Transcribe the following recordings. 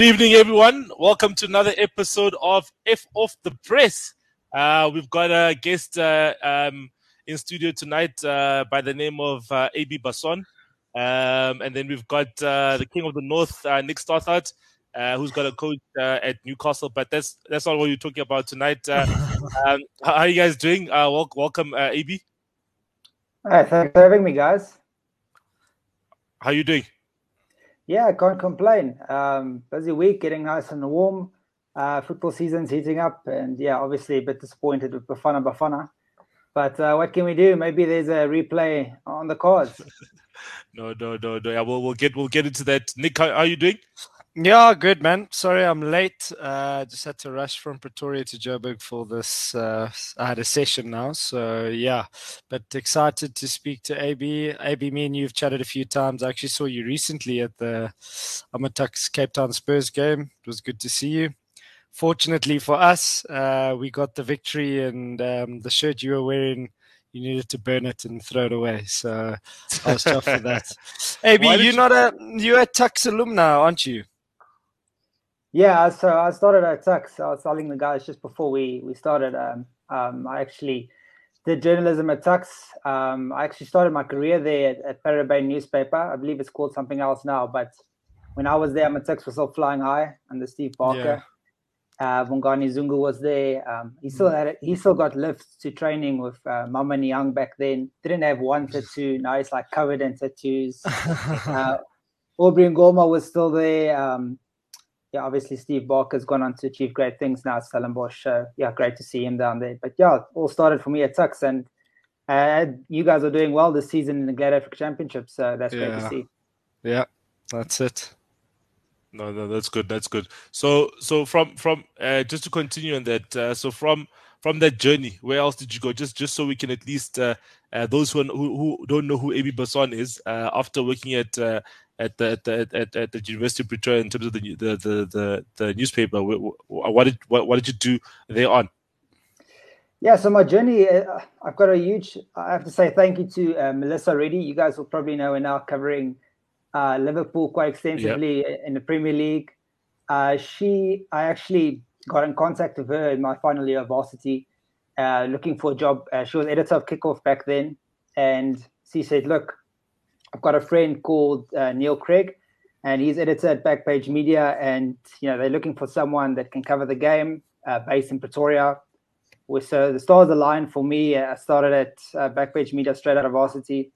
Good evening, everyone. Welcome to another episode of F Off the Press. Uh, we've got a guest uh, um, in studio tonight uh, by the name of uh, AB Basson. Um, and then we've got uh, the King of the North, uh, Nick Stothard, who's got a coach at Newcastle. But that's that's not what we're talking about tonight. um, how are you guys doing? welcome, AB. Hi, thanks for having me, guys. How are you doing? Yeah, I can't complain. Um, busy week, getting nice and warm. Uh, football season's heating up, and yeah, obviously a bit disappointed with Bafana Bafana. But uh, what can we do? Maybe there's a replay on the cards. no, no, no, no. Yeah, we'll, we'll get we'll get into that. Nick, how, how are you doing? Yeah, good man. Sorry I'm late. Uh, just had to rush from Pretoria to Joburg for this. Uh, I had a session now, so yeah. But excited to speak to AB. AB, me and you've chatted a few times. I actually saw you recently at the Amatuks Cape Town Spurs game. It was good to see you. Fortunately for us, uh, we got the victory, and um, the shirt you were wearing you needed to burn it and throw it away. So I was tough for that. AB, you're you... not a you're a Tuks alumni, aren't you? Yeah, so I started at Tuks. I was telling the guys just before we we started. Um, um, I actually did journalism at Tuks. Um, I actually started my career there at, at Parabane newspaper. I believe it's called something else now, but when I was there, my Tuks was still flying high under Steve Barker. Yeah. Uh, Bongani Zungu was there. Um, he still had he still got lifts to training with uh, Mama Young back then. Didn't have one tattoo. Now he's like covered in tattoos. uh, Aubrey Ngoma was still there. Um, yeah, obviously Steve Barker's gone on to achieve great things now at Stellenbosch. So yeah, great to see him down there. But yeah, all started for me at Tuks, and uh, you guys are doing well this season in the Glad Africa Championship. So that's yeah. great to see. Yeah, that's it. No, no, that's good. That's good. So, so from from uh, just to continue on that. Uh, so from from that journey, where else did you go? Just just so we can at least uh, uh, those who, who, who don't know who AB Basson is, uh, after working at uh, at the at the, at, at the University of Pretoria in terms of the the the, the, the newspaper. What did what, what did you do there on? Yeah, so my journey, uh, I've got a huge. I have to say thank you to uh, Melissa Reddy. You guys will probably know we're now covering uh, Liverpool quite extensively yep. in the Premier League. Uh, she, I actually got in contact with her in my final year of varsity, uh, looking for a job. Uh, she was editor of Kickoff back then, and she said, "Look, I've got a friend called uh, Neil Craig, and he's editor at Backpage Media, and you know they're looking for someone that can cover the game, uh, based in Pretoria. So the stars aligned for me. I started at uh, Backpage Media straight out of varsity.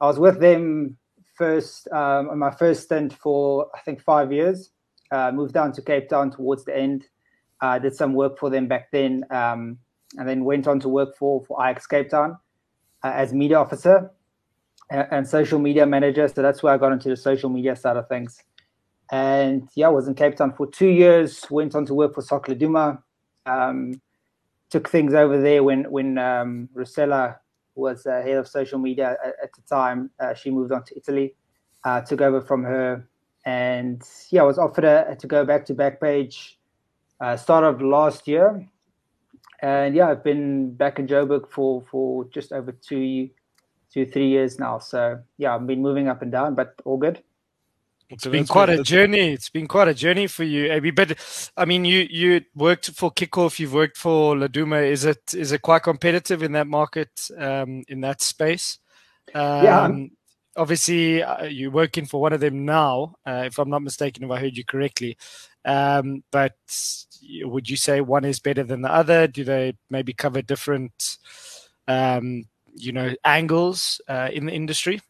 I was with them first um, on my first stint for I think five years. Uh, moved down to Cape Town towards the end. Uh, did some work for them back then, um, and then went on to work for for Ajax Cape Town uh, as media officer and social media manager. So that's where I got into the social media side of things. And yeah, I was in Cape Town for two years. Went on to work for Soccer Laduma. Um, took things over there when when um, Rosella was uh, head of social media at, at the time. Uh, she moved on to Italy. Uh, took over from her, and yeah, I was offered a, to go back to Backpage. Uh, start of last year, and yeah, I've been back in Joburg for for just over two two, three years now. So yeah, I've been moving up and down, but all good. It's been quite a journey. It's been quite a journey for you, AB. But I mean, you you worked for Kickoff. You've worked for Laduma. Is it is it quite competitive in that market, um, in that space? Um, yeah. Obviously, uh, you're working for one of them now, uh, if I'm not mistaken, if I heard you correctly. Um, but would you say one is better than the other? Do they maybe cover different um, you know angles uh, in the industry?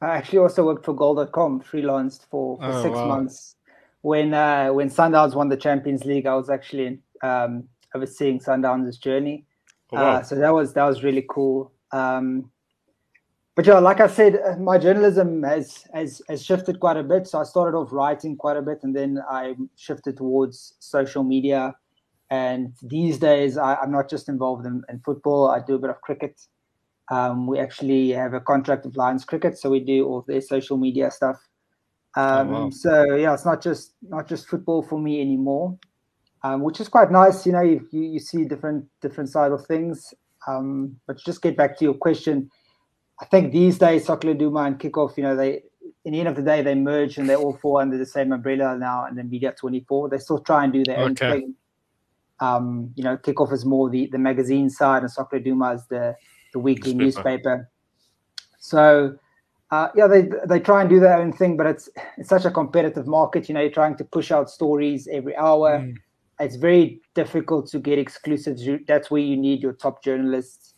I actually also worked for Goal.com, freelanced for, for oh, six wow. months. When uh, when Sundowns won the Champions League, I was actually um, overseeing Sundowns' journey. Oh, wow. uh, so that was that was really cool. Um, but yeah, like I said, uh, my journalism has, has has shifted quite a bit. So I started off writing quite a bit, and then I shifted towards social media and these days, I, am not just involved in, in, football. I do a bit of cricket. Um, we actually have a contract with Lions Cricket, so we do all their social media stuff. Um, oh, wow. So yeah, it's not just not just football for me anymore, um, which is quite nice. You know, you, you, see different different side of things. Um, but just get back to your question. I think these days, Soccer Laduma and Kickoff, you know, they in the end of the day, they merge and they all fall under the same umbrella now. And then Media 24, they still try and do their okay. own thing. Um, you know, Kickoff is more the, the magazine side, and Soccer Duma is the, the weekly newspaper. newspaper. So, uh, yeah, they they try and do their own thing, but it's it's such a competitive market. You know, you're trying to push out stories every hour. Mm. It's very difficult to get exclusives. That's where you need your top journalists.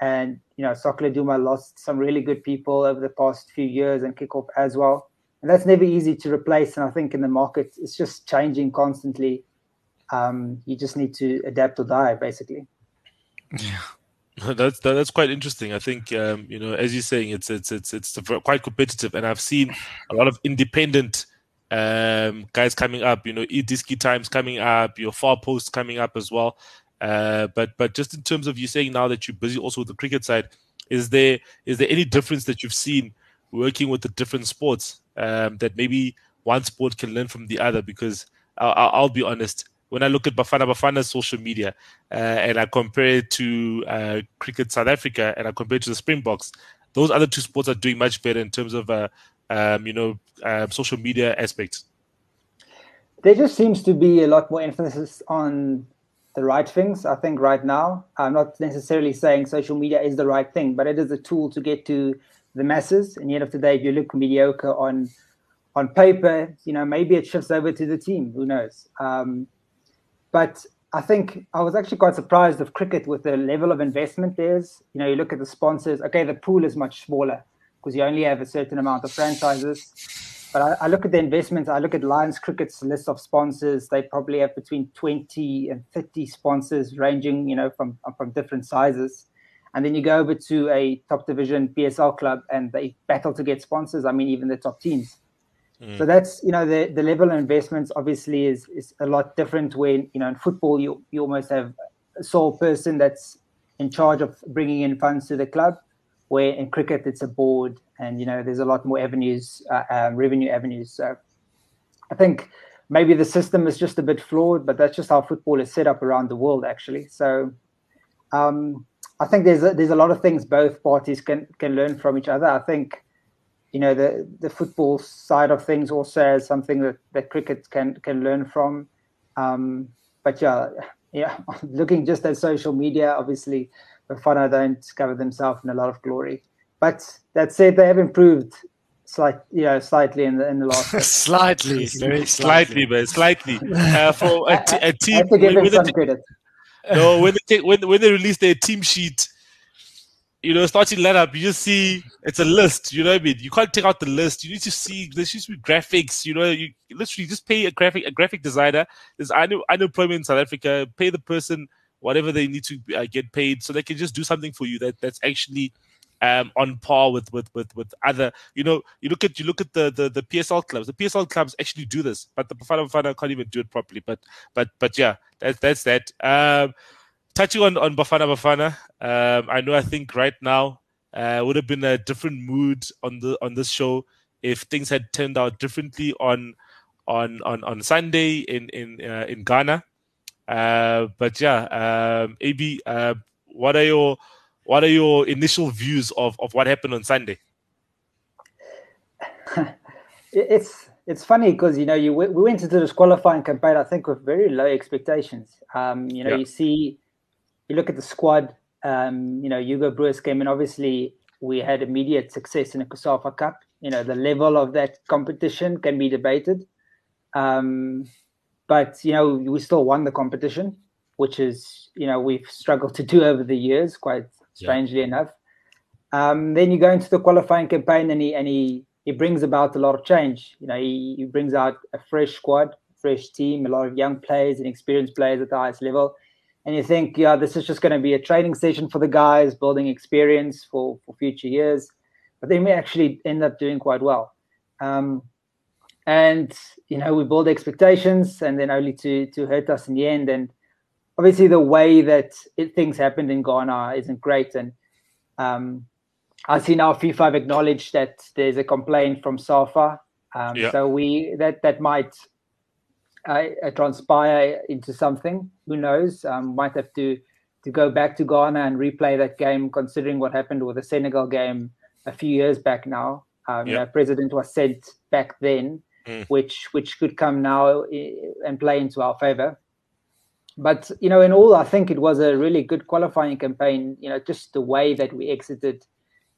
And you know, Soccer Duma lost some really good people over the past few years, and Kickoff as well. And that's never easy to replace. And I think in the market, it's just changing constantly. Um, you just need to adapt or die, basically. Yeah. That's that's quite interesting. I think um, you know, as you're saying, it's it's it's it's quite competitive, and I've seen a lot of independent um, guys coming up. You know, iDiski times coming up, your far posts coming up as well. Uh, but but just in terms of you saying now that you're busy also with the cricket side, is there is there any difference that you've seen working with the different sports um, that maybe one sport can learn from the other? Because I'll, I'll be honest, when I look at Bafana Bafana's social media uh, and I compare it to uh, Cricket South Africa and I compare it to the Springboks, those other two sports are doing much better in terms of, uh, um, you know, uh, social media aspects. There just seems to be a lot more emphasis on the right things. I think right now, I'm not necessarily saying social media is the right thing, but it is a tool to get to the masses. And end of the day, if you look mediocre on on paper, you know, maybe it shifts over to the team. Who knows? Um, but I think I was actually quite surprised of cricket with the level of investment there's. You know, you look at the sponsors. Okay, the pool is much smaller because you only have a certain amount of franchises. But I, I, look at the investments. I look at Lions Cricket's list of sponsors. They probably have between 20 and 30 sponsors, ranging, you know, from from different sizes. And then you go over to a top division PSL club, and they battle to get sponsors. I mean, even the top teams. Mm. So that's you know the the level of investments obviously is is a lot different when you know in football you you almost have a sole person that's in charge of bringing in funds to the club, where in cricket it's a board and you know there's a lot more avenues uh, um, revenue avenues. So I think maybe the system is just a bit flawed, but that's just how football is set up around the world actually. So. Um, I think there's a, there's a lot of things both parties can can learn from each other. I think you know the the football side of things also has something that, that cricket can can learn from. Um, but yeah, yeah, looking just at social media, obviously, Bafana don't cover themselves in a lot of glory. But that said, they have improved slight, you know, slightly in the in the last. slightly, very slightly, but slightly. Uh, for a, t- a team, I have to give them some credit. No, when they take, when when they release their team sheet, you know, starting lineup, you just see it's a list. You know what I mean? You can't take out the list. You need to see there should be graphics. You know, you literally just pay a graphic a graphic designer. There's unemployment in South Africa. Pay the person whatever they need to uh, get paid, so they can just do something for you that that's actually um, on par with, with with with other. You know, you look at you look at the, the the PSL clubs. The PSL clubs actually do this, but the Bafana Bafana can't even do it properly. But but but yeah, that's that's that. Um, touching on on Bafana Bafana, um, I know I think right now uh, would have been a different mood on the on this show if things had turned out differently on on on on Sunday in in uh, in Ghana. Uh, but yeah, um, AB, uh, what are your what are your initial views of of what happened on Sunday? it's it's funny because you know you we went into this qualifying campaign I think with very low expectations. Um, you know, yeah. you see you look at the squad, um, you know, Hugo Broos came in. Obviously, we had immediate success in the COSAFA Cup. You know, the level of that competition can be debated. Um, but, you know, we still won the competition, which is, you know, we've struggled to do over the years, quite strangely yeah. enough. Um, then you go into the qualifying campaign and he, and he, he brings about a lot of change. You know, he, he brings out a fresh squad, fresh team, a lot of young players and experienced players at the highest level and you think, yeah, this is just going to be a training session for the guys, building experience for, for future years. But they may actually end up doing quite well. Um, and, you know, we build expectations and then only to, to hurt us in the end. And obviously, the way that it, things happened in Ghana isn't great. And um, I see now FIFA have acknowledged that there's a complaint from SAFA. Um, yeah. So we that that might uh, transpire into something. Who knows? Um, might have to to go back to Ghana and replay that game, considering what happened with the Senegal game a few years back now. Um, yep. You know, president was sent back then, mm. which which could come now and play into our favor. But you know, in all, I think it was a really good qualifying campaign. You know, just the way that we exited,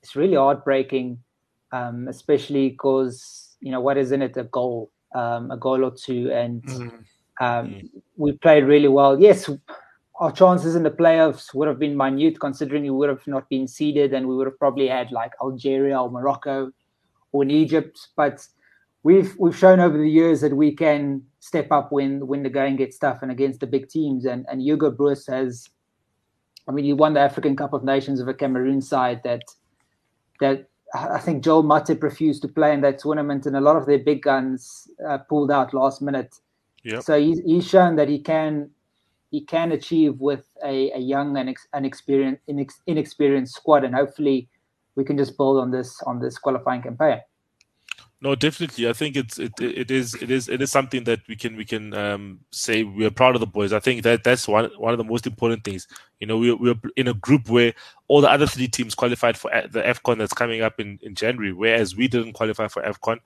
it's really heartbreaking, um, especially because you know what is in it a goal, um, a goal or two, and mm. mm. we played really well. Yes, our chances in the playoffs would have been minute considering we would have not been seeded and we would have probably had like Algeria or Morocco or in Egypt. But we've we've shown over the years that we can step up when when the going gets tough and against the big teams. And and Hugo Broos has, I mean, he won the African Cup of Nations of a Cameroon side that that I think Joel Matip refused to play in that tournament, and a lot of their big guns uh, pulled out last minute. Yep. So he's, he's shown that he can he can achieve with a, a young and ex, inexperienced, inex, inexperienced squad, and hopefully we can just build on this on this qualifying campaign. No, definitely. I think it's it, it is it is it is something that we can we can um, say we are proud of the boys. I think that that's one one of the most important things. You know, we we're in a group where all the other three teams qualified for the AFCON that's coming up in, in January, whereas we didn't qualify for AFCON.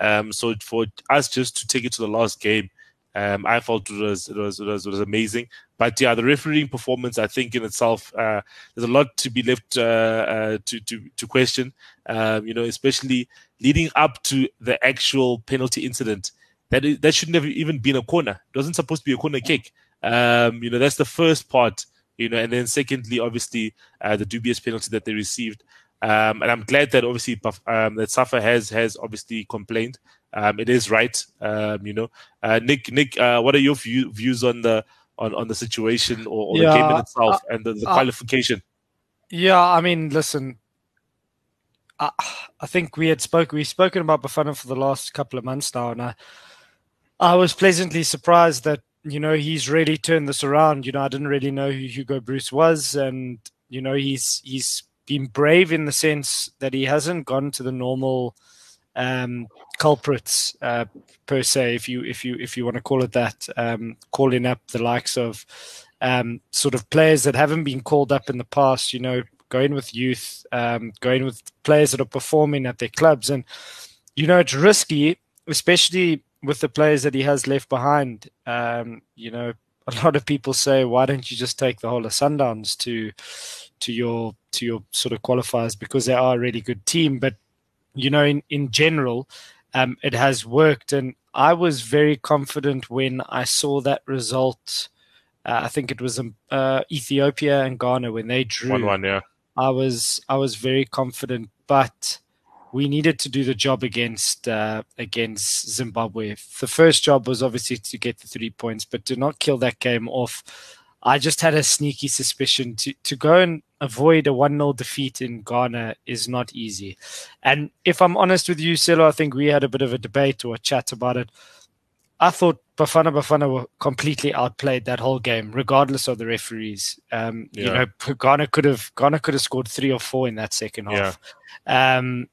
Um, so for us just to take it to the last game um, I felt it was, it was, it was it was amazing. But yeah, the refereeing performance, I think in itself, uh, there's a lot to be left uh, uh, to to to question. Um, you know, especially leading up to the actual penalty incident. That is, that should never even been a corner. It wasn't supposed to be a corner kick. Um, you know, that's the first part. You know, and then secondly, obviously, uh, the dubious penalty that they received. Um, and I'm glad that obviously um, that Safa has has obviously complained. Um, it is right, um, you know. Uh, Nick, Nick, uh, what are your view, views on the on, on the situation or, or yeah, the game in itself and the, the qualification? Yeah, I mean, listen, I, I think we had spoke we've spoken about Bafana for the last couple of months now, and I I was pleasantly surprised that you know he's really turned this around. You know, I didn't really know who Hugo Broos was, and you know he's he's been brave in the sense that he hasn't gone to the normal um, culprits uh, per se, if you if you if you want to call it that, um, calling up the likes of um, sort of players that haven't been called up in the past. You know, going with youth, um, going with players that are performing at their clubs, and you know it's risky, especially with the players that he has left behind. Um, you know, a lot of people say, why don't you just take the whole of Sundowns to to your to your sort of qualifiers because they are a really good team, but you know, in, in general, um, it has worked. And I was very confident when I saw that result. Uh, I think it was um, uh, Ethiopia and Ghana when they drew. One one, yeah. I was I was very confident, but we needed to do the job against uh, against Zimbabwe. The first job was obviously to get the three points, but to not kill that game off I just had a sneaky suspicion to, to go and avoid a 1 0 defeat in Ghana is not easy. And if I'm honest with you, Silo, I think we had a bit of a debate or a chat about it. I thought Bafana Bafana were completely outplayed that whole game, regardless of the referees. Um, yeah. You know, Ghana could have Ghana could have scored three or four in that second half. Yeah. Um,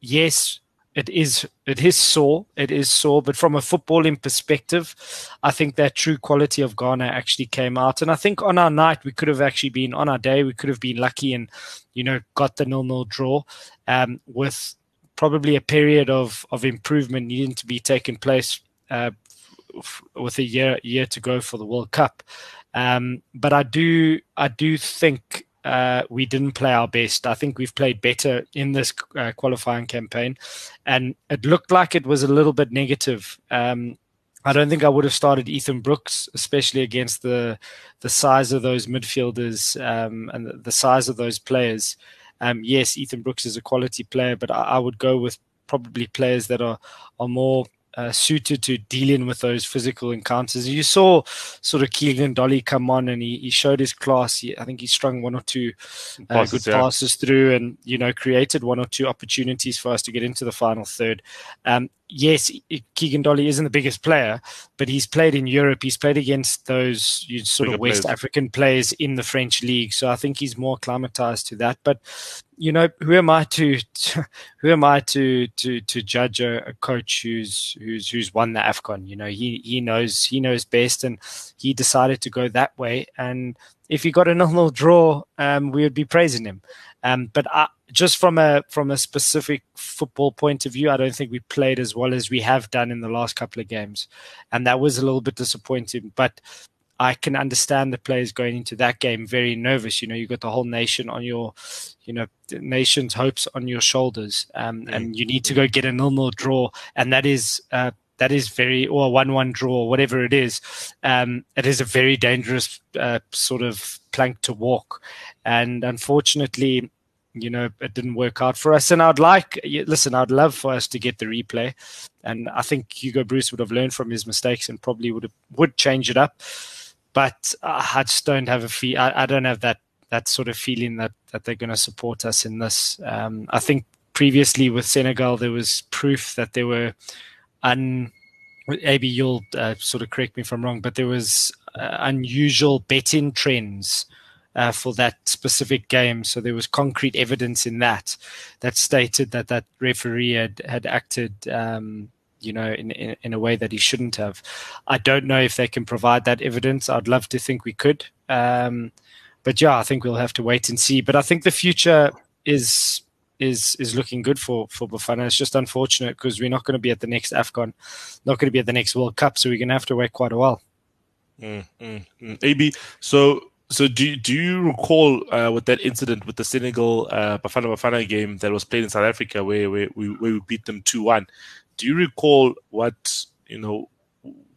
yes, it is it is sore it is sore but from a footballing perspective i think that true quality of ghana actually came out and i think on our night we could have actually been on our day we could have been lucky and you know got the nil nil draw um, with probably a period of of improvement needing to be taken place uh, with a year year to go for the world cup um, but i do i do think uh, we didn't play our best. I think we've played better in this uh, qualifying campaign, and it looked like it was a little bit negative. Um, I don't think I would have started Ethan Brooks, especially against the the size of those midfielders um, and the, the, size of those players. Um, yes, Ethan Brooks is a quality player, but I, I would go with probably players that are are more uh, suited to dealing with those physical encounters. You saw sort of Keagan Dolly come on and he, he showed his class. He, I think he strung one or two uh, passes, good passes through and, you know, created one or two opportunities for us to get into the final third. Um, yes, Keagan Dolly isn't the biggest player, but he's played in Europe. He's played against those sort Bigger of West players. African players in the French league. So I think he's more acclimatized to that. But you know, who am I to, to who am I to to to judge a, a, coach who's who's who's won the Afcon? You know, he he knows he knows best, and he decided to go that way. And if he got a nil draw, um, we would be praising him. Um, but I, just from a from a specific football point of view, I don't think we played as well as we have done in the last couple of games, and that was a little bit disappointing. But I can understand the players going into that game very nervous. You know, you've got the whole nation on your, you know, nation's hopes on your shoulders, um, mm. and you need to go get a nil-nil draw, and that is uh, that is very or a one-one draw, whatever it is. Um, it is a very dangerous uh, sort of plank to walk, and unfortunately, you know, it didn't work out for us. And I'd like, listen, I'd love for us to get the replay, and I think Hugo Broos would have learned from his mistakes and probably would have, would change it up but I just don't have a feel. I, I, don't have that that sort of feeling that that they're going to support us in this. Um, I think previously with Senegal there was proof that there were un. Maybe you'll uh, sort of correct me if I'm wrong, but there was uh, unusual betting trends uh, for that specific game. So there was concrete evidence in that that stated that that referee had had acted um, you know, in, in, in a way that he shouldn't have. I don't know if they can provide that evidence. I'd love to think we could. Um, but yeah, I think we'll have to wait and see. But I think the future is is is looking good for for Bafana. It's just unfortunate because we're not going to be at the next Afcon, not going to be at the next World Cup, so we're going to have to wait quite a while. Mm, mm, mm. AB, so so do do you recall uh, with that incident with the Senegal uh, Bafana Bafana game that was played in South Africa where, where we where we beat them two one? do you recall what you know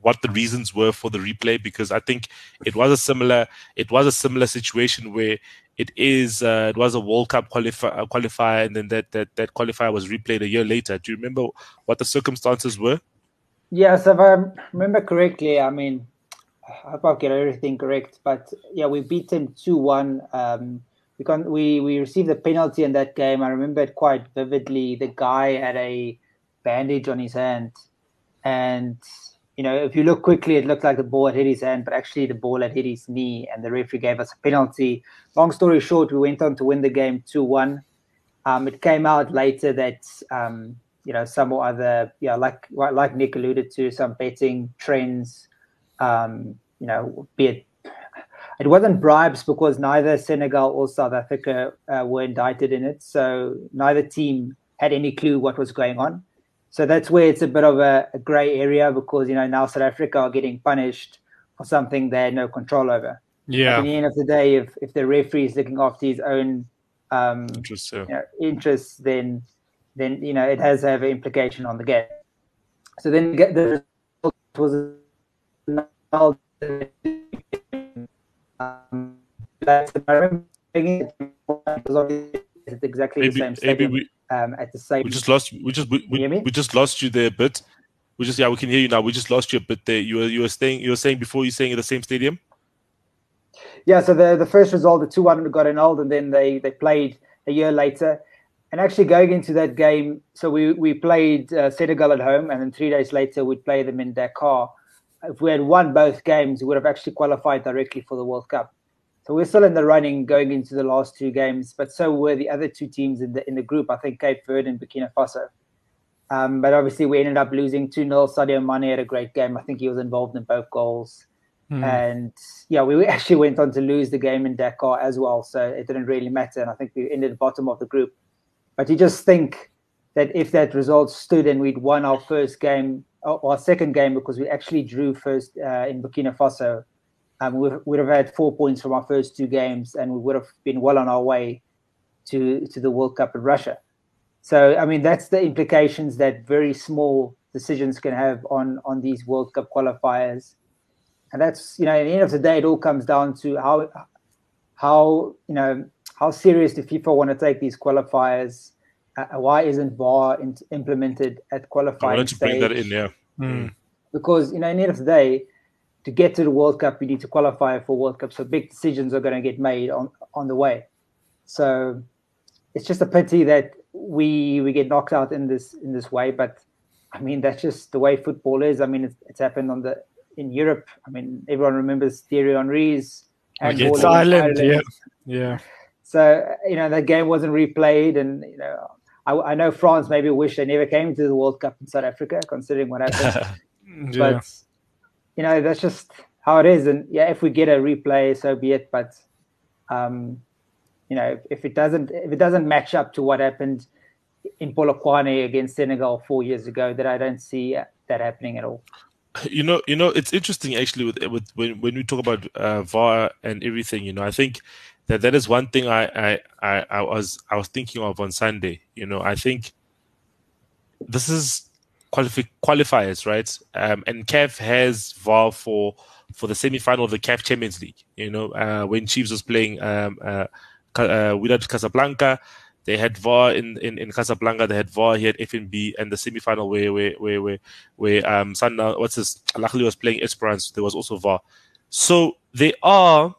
what the reasons were for the replay because I think it was a similar it was a similar situation where it is uh, it was a World Cup qualifier, uh, qualifier and then that, that that qualifier was replayed a year later. Do you remember what the circumstances were? Yes, if I remember correctly, I mean, I hope I get everything correct, but yeah, we beat them two one. Um, we can we we received a penalty in that game. I remember it quite vividly. The guy had a bandage on his hand. And, you know, if you look quickly, it looked like the ball had hit his hand, but actually the ball had hit his knee, and the referee gave us a penalty. Long story short, we went on to win the game 2 1. Um, it came out later that, um, you know, some or other, yeah, like like Nick alluded to, some betting trends, um, you know, be it it wasn't bribes because neither Senegal or South Africa uh, were indicted in it. So neither team had any clue what was going on. So that's where it's a bit of a, a grey area because you know now South Africa are getting punished for something they had no control over. Yeah. At the end of the day, if if the referee is looking after his own um, interests, yeah. you know, interests, then then you know it has to have an implication on the game. So then get the result was um, exactly maybe, the same. Maybe we, um, at the same. We just lost. We just we, we, we, just lost you there a bit. We just yeah, we can hear you now. We just lost you a bit there. You were you were saying You were saying before you were saying at the same stadium. Yeah. So the the first result, the two one got annulled, and then they they played a year later. And actually going into that game, so we we played uh, Senegal at home, and then three days later we'd play them in Dakar. If we had won both games, we would have actually qualified directly for the World Cup. So we're still in the running going into the last two games, but so were the other two teams in the in the group. I think Cape Verde and Burkina Faso. Um, but obviously, we ended up losing 2 0. Sadio Mane had a great game. I think he was involved in both goals. Mm. And yeah, we actually went on to lose the game in Dakar as well. So it didn't really matter. And I think we ended bottom of the group. But you just think that if that result stood and we'd won our first game, or our second game, because we actually drew first uh, in Burkina Faso, um, we would have had four points from our first two games, and we would have been well on our way to to the World Cup in Russia. So, I mean, that's the implications that very small decisions can have on on these World Cup qualifiers, and that's you know, at the end of the day, it all comes down to how how you know how serious do FIFA want to take these qualifiers. Uh, why isn't VAR in, implemented at qualifying I wanted to stage? bring that in, yeah. Mm. Because you know, at the end of the day, to get to the World Cup, you need to qualify for World Cup. So big decisions are going to get made on on the way. So it's just a pity that we we get knocked out in this in this way. But I mean, that's just the way football is. I mean, it's, it's happened on the in Europe. I mean, everyone remembers Thierry Henry's handball. It's Ireland, yeah, yeah. So you know that game wasn't replayed, and you know I, I know France maybe wish they never came to the World Cup in South Africa, considering what happened. yeah. But you know, that's just how it is. And yeah, if we get a replay, so be it. But um, you know, if it doesn't if it doesn't match up to what happened in Polokwane against Senegal four years ago, that I don't see that happening at all. You know, you know, it's interesting actually with with when, when we talk about uh, VAR and everything. You know, I think that that is one thing I, I I I was I was thinking of on Sunday. You know, I think this is qualifi- qualifiers, right? Um, and CAF has VAR for for the semi final of the CAF Champions League. You know, uh, when Chiefs was playing um, uh, uh, Casablanca, they had VAR in, in, in Casablanca. They had VAR here at FNB, and the semi final where where where where, where um Sanna, what's this? Ahly was playing Esperance. There was also VAR. So there are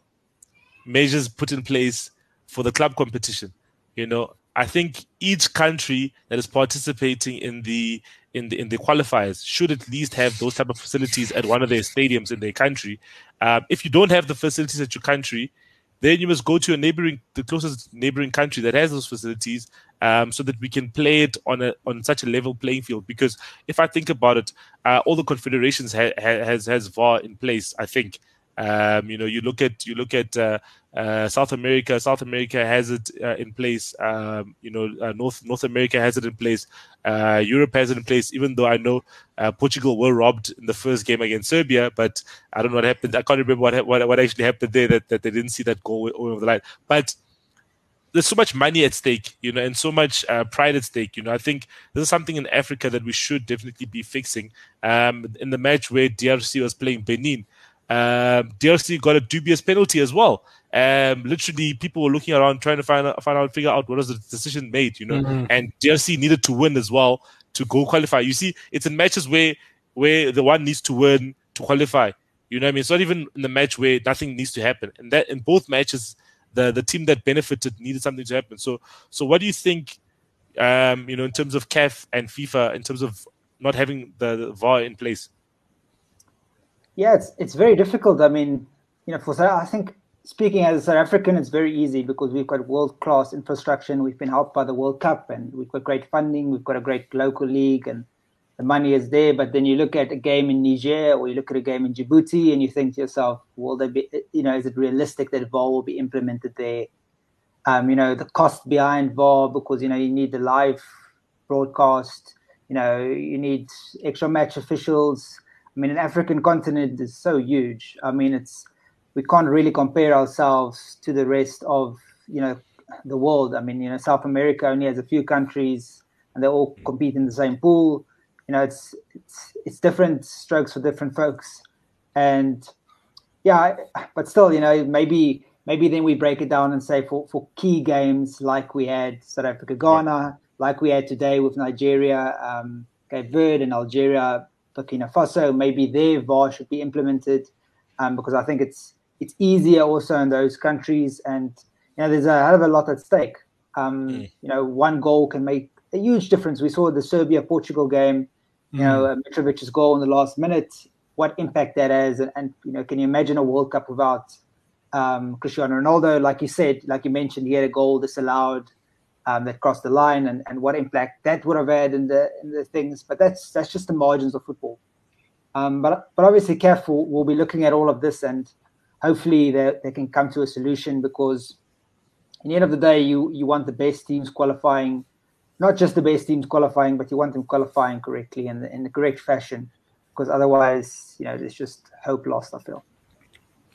measures put in place for the club competition. You know, I think each country that is participating in the in the in the qualifiers should at least have those type of facilities at one of their stadiums in their country. Um, if you don't have the facilities at your country, then you must go to a neighboring, the closest neighboring country that has those facilities, um, so that we can play it on a on such a level playing field. Because if I think about it, uh, all the confederations ha- ha- has has VAR in place. I think um, you know, you look at you look at uh, uh, South America. South America has it uh, in place. Um, you know, uh, North North America has it in place. Uh, Europe has it in place. Even though I know uh, Portugal were robbed in the first game against Serbia, but I don't know what happened. I can't remember what what, what actually happened there that, that they didn't see that goal over the line. But there's so much money at stake, you know, and so much uh, pride at stake. You know, I think this is something in Africa that we should definitely be fixing. Um, in the match where DRC was playing Benin, um, DRC got a dubious penalty as well. Um, literally, people were looking around trying to find out, find out, figure out what was the decision made, you know. Mm-hmm. And DRC needed to win as well to go qualify. You see, it's in matches where where the one needs to win to qualify. You know what I mean? It's not even in the match where nothing needs to happen. And that in both matches, the the team that benefited needed something to happen. So so what do you think? Um, you know, in terms of CAF and FIFA, in terms of not having the, the VAR in place. Yeah, it's it's very difficult. I mean, you know, for that I think speaking as a South African, it's very easy because we've got world class infrastructure and we've been helped by the World Cup and we've got great funding, we've got a great local league and the money is there. But then you look at a game in Niger or you look at a game in Djibouti and you think to yourself, will there be, you know, is it realistic that VAR will be implemented there? Um, you know, the cost behind VAR because, you know, you need the live broadcast, you know, you need extra match officials I mean, an African continent is so huge. I mean, it's we can't really compare ourselves to the rest of you know the world. I mean, you know, South America only has a few countries, and they all compete in the same pool. You know, it's it's it's different strokes for different folks, and yeah, but still, you know, maybe maybe then we break it down and say for for key games like we had South Africa, Ghana, like we had today with Nigeria, um, Cape Verde, and Algeria Burkina Faso, maybe their VAR should be implemented um, because I think it's it's easier also in those countries, and you know there's a hell of a lot at stake. Um, mm. You know, one goal can make a huge difference. We saw the Serbia Portugal game. You mm. know, uh, Mitrovic's goal in the last minute. What impact that has, and, and you know, can you imagine a World Cup without um, Cristiano Ronaldo? Like you said, like you mentioned, he had a goal disallowed um, that crossed the line and, and what impact that would have had in the in the things. But that's that's just the margins of football. Um, but but obviously, CAF will, will be looking at all of this and hopefully they, they can come to a solution because in the end of the day, you you want the best teams qualifying, not just the best teams qualifying, but you want them qualifying correctly and in, in the correct fashion because otherwise, you know, there's just hope lost. I feel.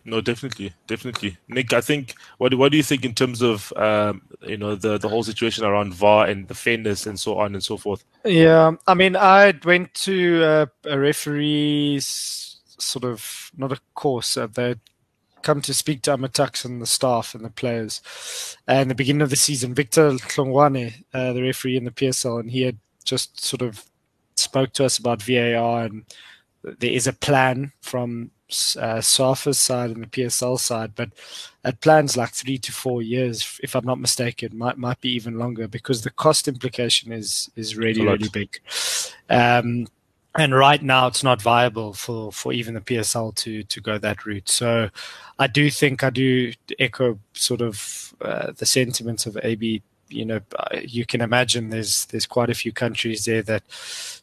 No, definitely, definitely, Nick. I think what what do you think in terms of um, you know the the whole situation around VAR and the fairness and so on and so forth? Yeah, I mean, I went to a, a referee's sort of not a course. Uh, they come to speak to Amatux and the staff and the players. And the beginning of the season, Victor Hlungwani, uh, the referee in the PSL, and he had just sort of spoke to us about VAR and there is a plan from uh, SAFA side and the PSL side, but that plan's like three to four years, if I'm not mistaken. Might might be even longer because the cost implication is is really really big. Um, and right now, it's not viable for for even the PSL to to go that route. So, I do think I do echo sort of uh, the sentiments of AB you know, you can imagine there's there's quite a few countries there that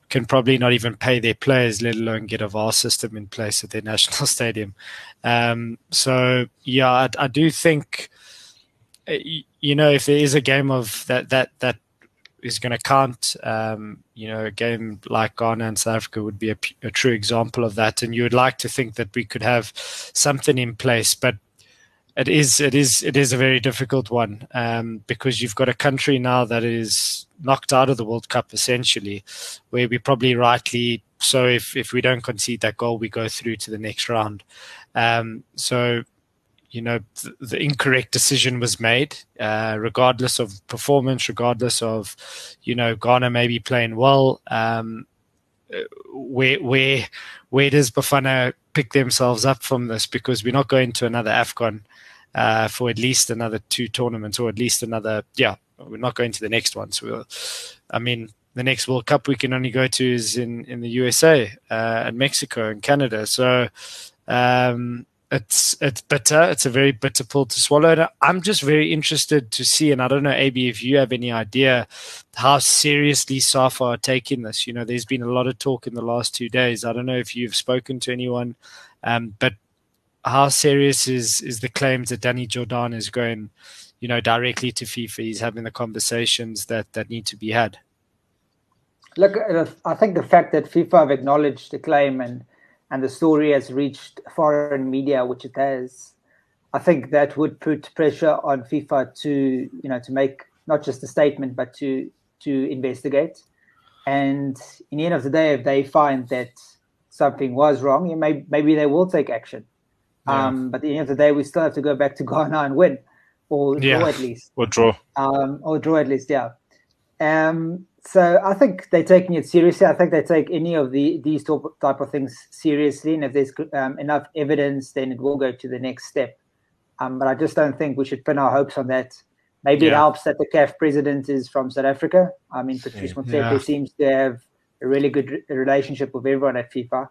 can probably not even pay their players, let alone get a VAR system in place at their national stadium. Um, so yeah, I, I, do think uh, you know if there is a game of that that that is going to count, um, you know, a game like Ghana and South Africa would be a, a true example of that. And you would like to think that we could have something in place, but it is it is it is a very difficult one um, because you've got a country now that is knocked out of the World Cup essentially, where we probably rightly so if if we don't concede that goal, we go through to the next round. Um, so you know th- the incorrect decision was made, uh, regardless of performance, regardless of you know Ghana maybe playing well. Um, where where where does Bafana pick themselves up from this? Because we're not going to another Afcon uh, for at least another two tournaments or at least another. Yeah, we're not going to the next one. So, we'll, I mean, the next World Cup we can only go to is in in the USA uh, and Mexico and Canada. So. Um, it's it's bitter. It's a very bitter pill to swallow. And I'm just very interested to see, and I don't know, AB, if you have any idea how seriously SAFA are taking this. You know, there's been a lot of talk in the last two days. I don't know if you've spoken to anyone, um, but how serious is is the claims that Danny Jordaan is going, you know, directly to FIFA? He's having the conversations that that need to be had. Look, I think the fact that FIFA have acknowledged the claim and and the story has reached foreign media, which it has, I think that would put pressure on FIFA to you know to make not just a statement but to to investigate. And in the end of the day, if they find that something was wrong, you may, maybe they will take action. Yeah. Um, but at the end of the day, we still have to go back to Ghana and win, or yeah. draw at least, or draw, um, or draw at least. Yeah. Um, so I think they're taking it seriously. I think they take any of the these type of things seriously, and if there's um, enough evidence, then it will go to the next step. Um, but I just don't think we should pin our hopes on that. Maybe yeah. it helps that the CAF president is from South Africa. I mean, Patrice Motsepe yeah. seems to have a really good relationship with everyone at FIFA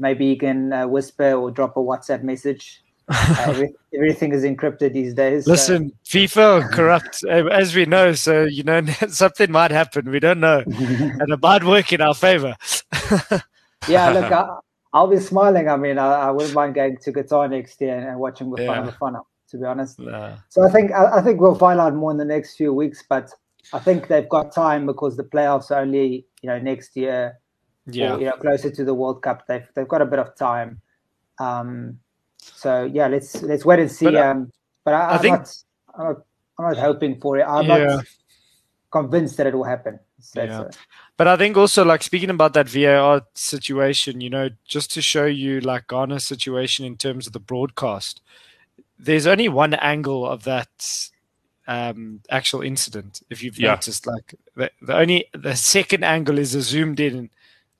maybe you can uh, whisper or drop a WhatsApp message. Uh, everything is encrypted these days. Listen, so. FIFA corrupt, as we know. So you know something might happen. We don't know, and it might work in our favor. yeah, look, I, will be smiling. I mean, I, I, wouldn't mind going to Qatar next year and watching the yeah. of To be honest, nah. so I think I, I think we'll find out more in the next few weeks. But I think they've got time because the playoffs are only you know next year yeah. Or, you know, closer to the World Cup. They've they've got a bit of time. Um, so yeah, let's let's wait and see. But, uh, um, but I, am not, I'm not I'm not hoping for it. I'm yeah. not convinced that it will happen. So, yeah. So. But I think also like speaking about that VAR situation, you know, just to show you like Ghana's situation in terms of the broadcast, there's only one angle of that um, actual incident. If you've yeah. noticed, like the, the only the second angle is a zoomed in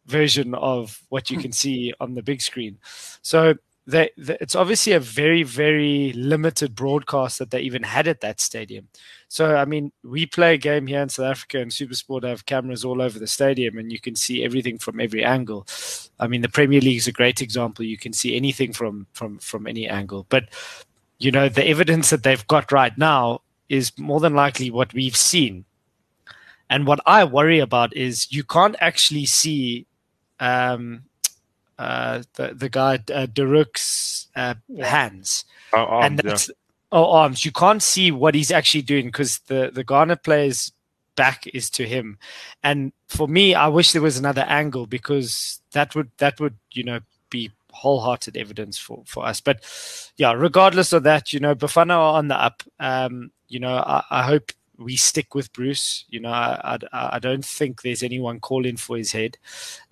version of what you can see on the big screen. So they, they, it's obviously a very, very limited broadcast that they even had at that stadium. So, I mean, we play a game here in South Africa, and Supersport have cameras all over the stadium, and you can see everything from every angle. I mean, the Premier League is a great example. You can see anything from from from any angle. But you know, the evidence that they've got right now is more than likely what we've seen. And what I worry about is you can't actually see um, uh, the the guy uh, De Reuck's uh, hands, oh, arms, and that's yeah. oh arms. You can't see what he's actually doing because the the Ghana player's back is to him, and for me, I wish there was another angle because that would that would you know be wholehearted evidence for for us. But yeah, regardless of that, you know, Bafana are on the up. Um, you know, I, I hope we stick with Broos. You know, I, I, I, don't think there's anyone calling for his head.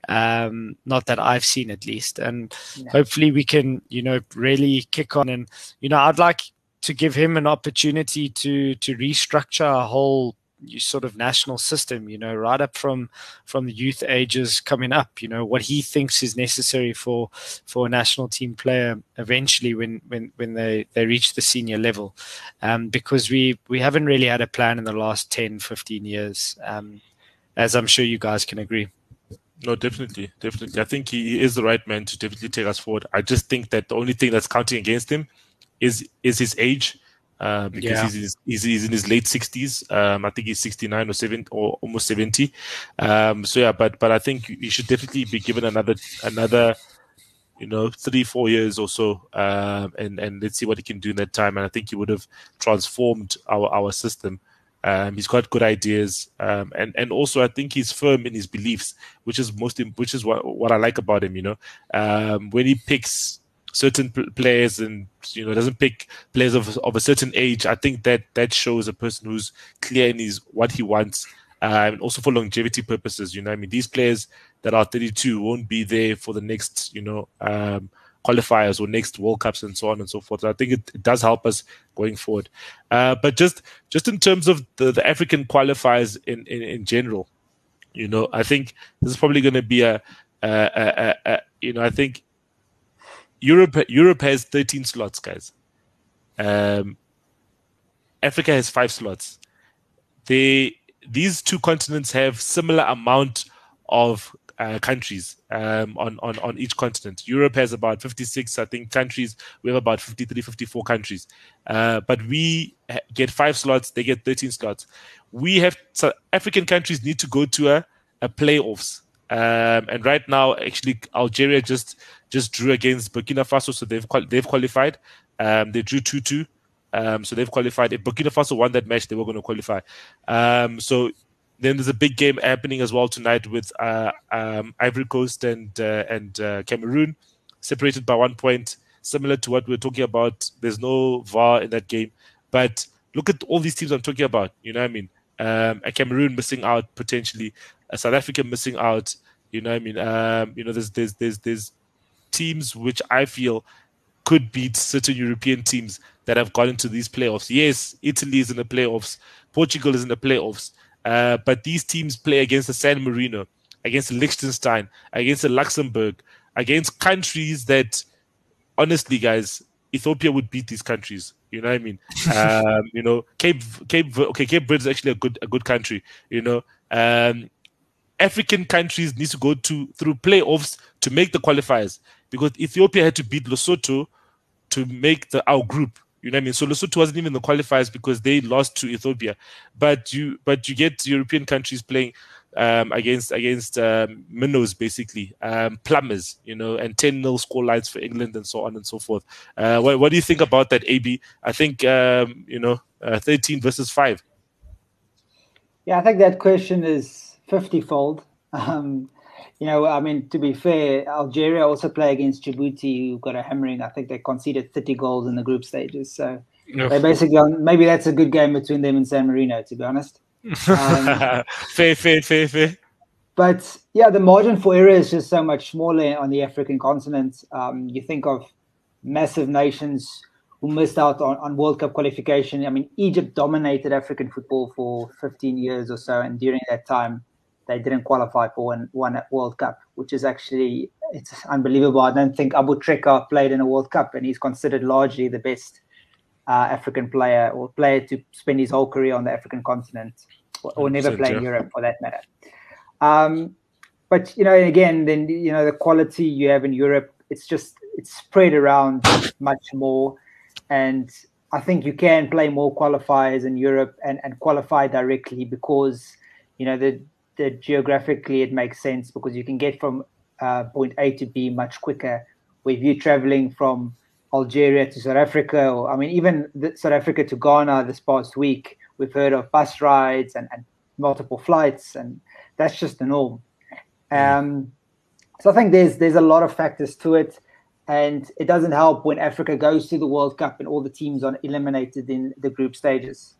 Um, not that I've seen at least. And hopefully we can, you know, really kick on. And, you know, I'd like to give him an opportunity to, to restructure a whole sort of national system you know right up from from the youth ages coming up you know what he thinks is necessary for for a national team player eventually when when when they they reach the senior level um, because we we haven't really had a plan in the last 10 15 years um, as i'm sure you guys can agree no, definitely, definitely. I think he is the right man to definitely take us forward. I just think that the only thing that's counting against him is is his age uh, because yeah. he's, in his, he's, he's, in his late 60s. Um, I think he's 69 or 70 or almost 70. Um, so yeah, but but I think he should definitely be given another another you know three four years or so, um, and and let's see what he can do in that time. And I think he would have transformed our our system. Um, he's got good ideas, um, and and also I think he's firm in his beliefs, which is most which is what what I like about him. You know, um, when he picks certain players and you know doesn't pick players of of a certain age, I think that that shows a person who's clear in his what he wants. Uh, and also for longevity purposes, you know, I mean, these players that are 32 won't be there for the next, you know, um, qualifiers or next World Cups and so on and so forth. So I think it, it, does help us going forward. Uh, but just just in terms of the, the African qualifiers in, in, in general, you know, I think this is probably going to be a, a, a, a, you know, I think Europe Europe has 13 slots, guys. Um, Africa has five slots. They these two continents have similar amount of uh, countries um, on, on, on each continent. Europe has about 56, I think, countries. We have about 53, 54 countries. Uh, but we get five slots, they get 13 slots. We have so African countries need to go to a, a playoffs. Um, and right now, actually, Algeria just just drew against Burkina Faso, so they've they've qualified. Um, they drew two two, um, so they've qualified. If Burkina Faso won that match, they were going to qualify. Um, so then there's a big game happening as well tonight with uh, um, Ivory Coast and uh, and uh, Cameroon, separated by one point. Similar to what we are talking about, there's no VAR in that game. But look at all these teams I'm talking about. You know what I mean? Um, and Cameroon missing out potentially, South Africa missing out. You know what I mean? Um, you know, there's there's there's there's teams which I feel could beat certain European teams that have gone into these playoffs. Yes, Italy is in the playoffs, Portugal is in the playoffs, uh, but these teams play against the San Marino, against Liechtenstein, against the Luxembourg, against countries that, honestly, guys, Ethiopia would beat these countries. You know what I mean? um, you know, Cape Cape okay, Cape Verde is actually a good a good country. You know, um, African countries need to go to through playoffs to make the qualifiers because Ethiopia had to beat Lesotho to make the our group. You know what I mean? So Lesotho wasn't even the qualifiers because they lost to Ethiopia. But you but you get European countries playing um, against against um, minnows basically, um, plumbers, you know, and 10 nil score lines for England and so on and so forth. Uh, what, what do you think about that, AB? I think um, you know, uh, 13 versus five. Yeah, I think that question is 50 fold. Um, you know, I mean, to be fair, Algeria also play against Djibouti, who got a hammering. I think they conceded 30 goals in the group stages. So they basically, maybe that's a good game between them and San Marino, to be honest. Um, fair, fair, fair, fair. But yeah, the margin for error is just so much smaller on the African continent. Um, you think of massive nations who missed out on, on World Cup qualification. I mean, Egypt dominated African football for 15 years or so, and during that time, they didn't qualify for one, one World Cup, which is actually it's unbelievable. I don't think Aboutrika played in a World Cup, and he's considered largely the best uh, African player or player to spend his whole career on the African continent, or, or never play in Europe for that matter. Um, but you know, again, then you know the quality you have in Europe, it's just it's spread around much more, and I think you can play more qualifiers in Europe and, and qualify directly because you know the that geographically it makes sense because you can get from uh, point A to B much quicker. With you're traveling from Algeria to South Africa, or I mean, even South Africa to Ghana this past week, we've heard of bus rides and, and multiple flights, and that's just the norm. Mm. Um, so I think there's there's a lot of factors to it, and it doesn't help when Africa goes to the World Cup and all the teams are eliminated in the group stages.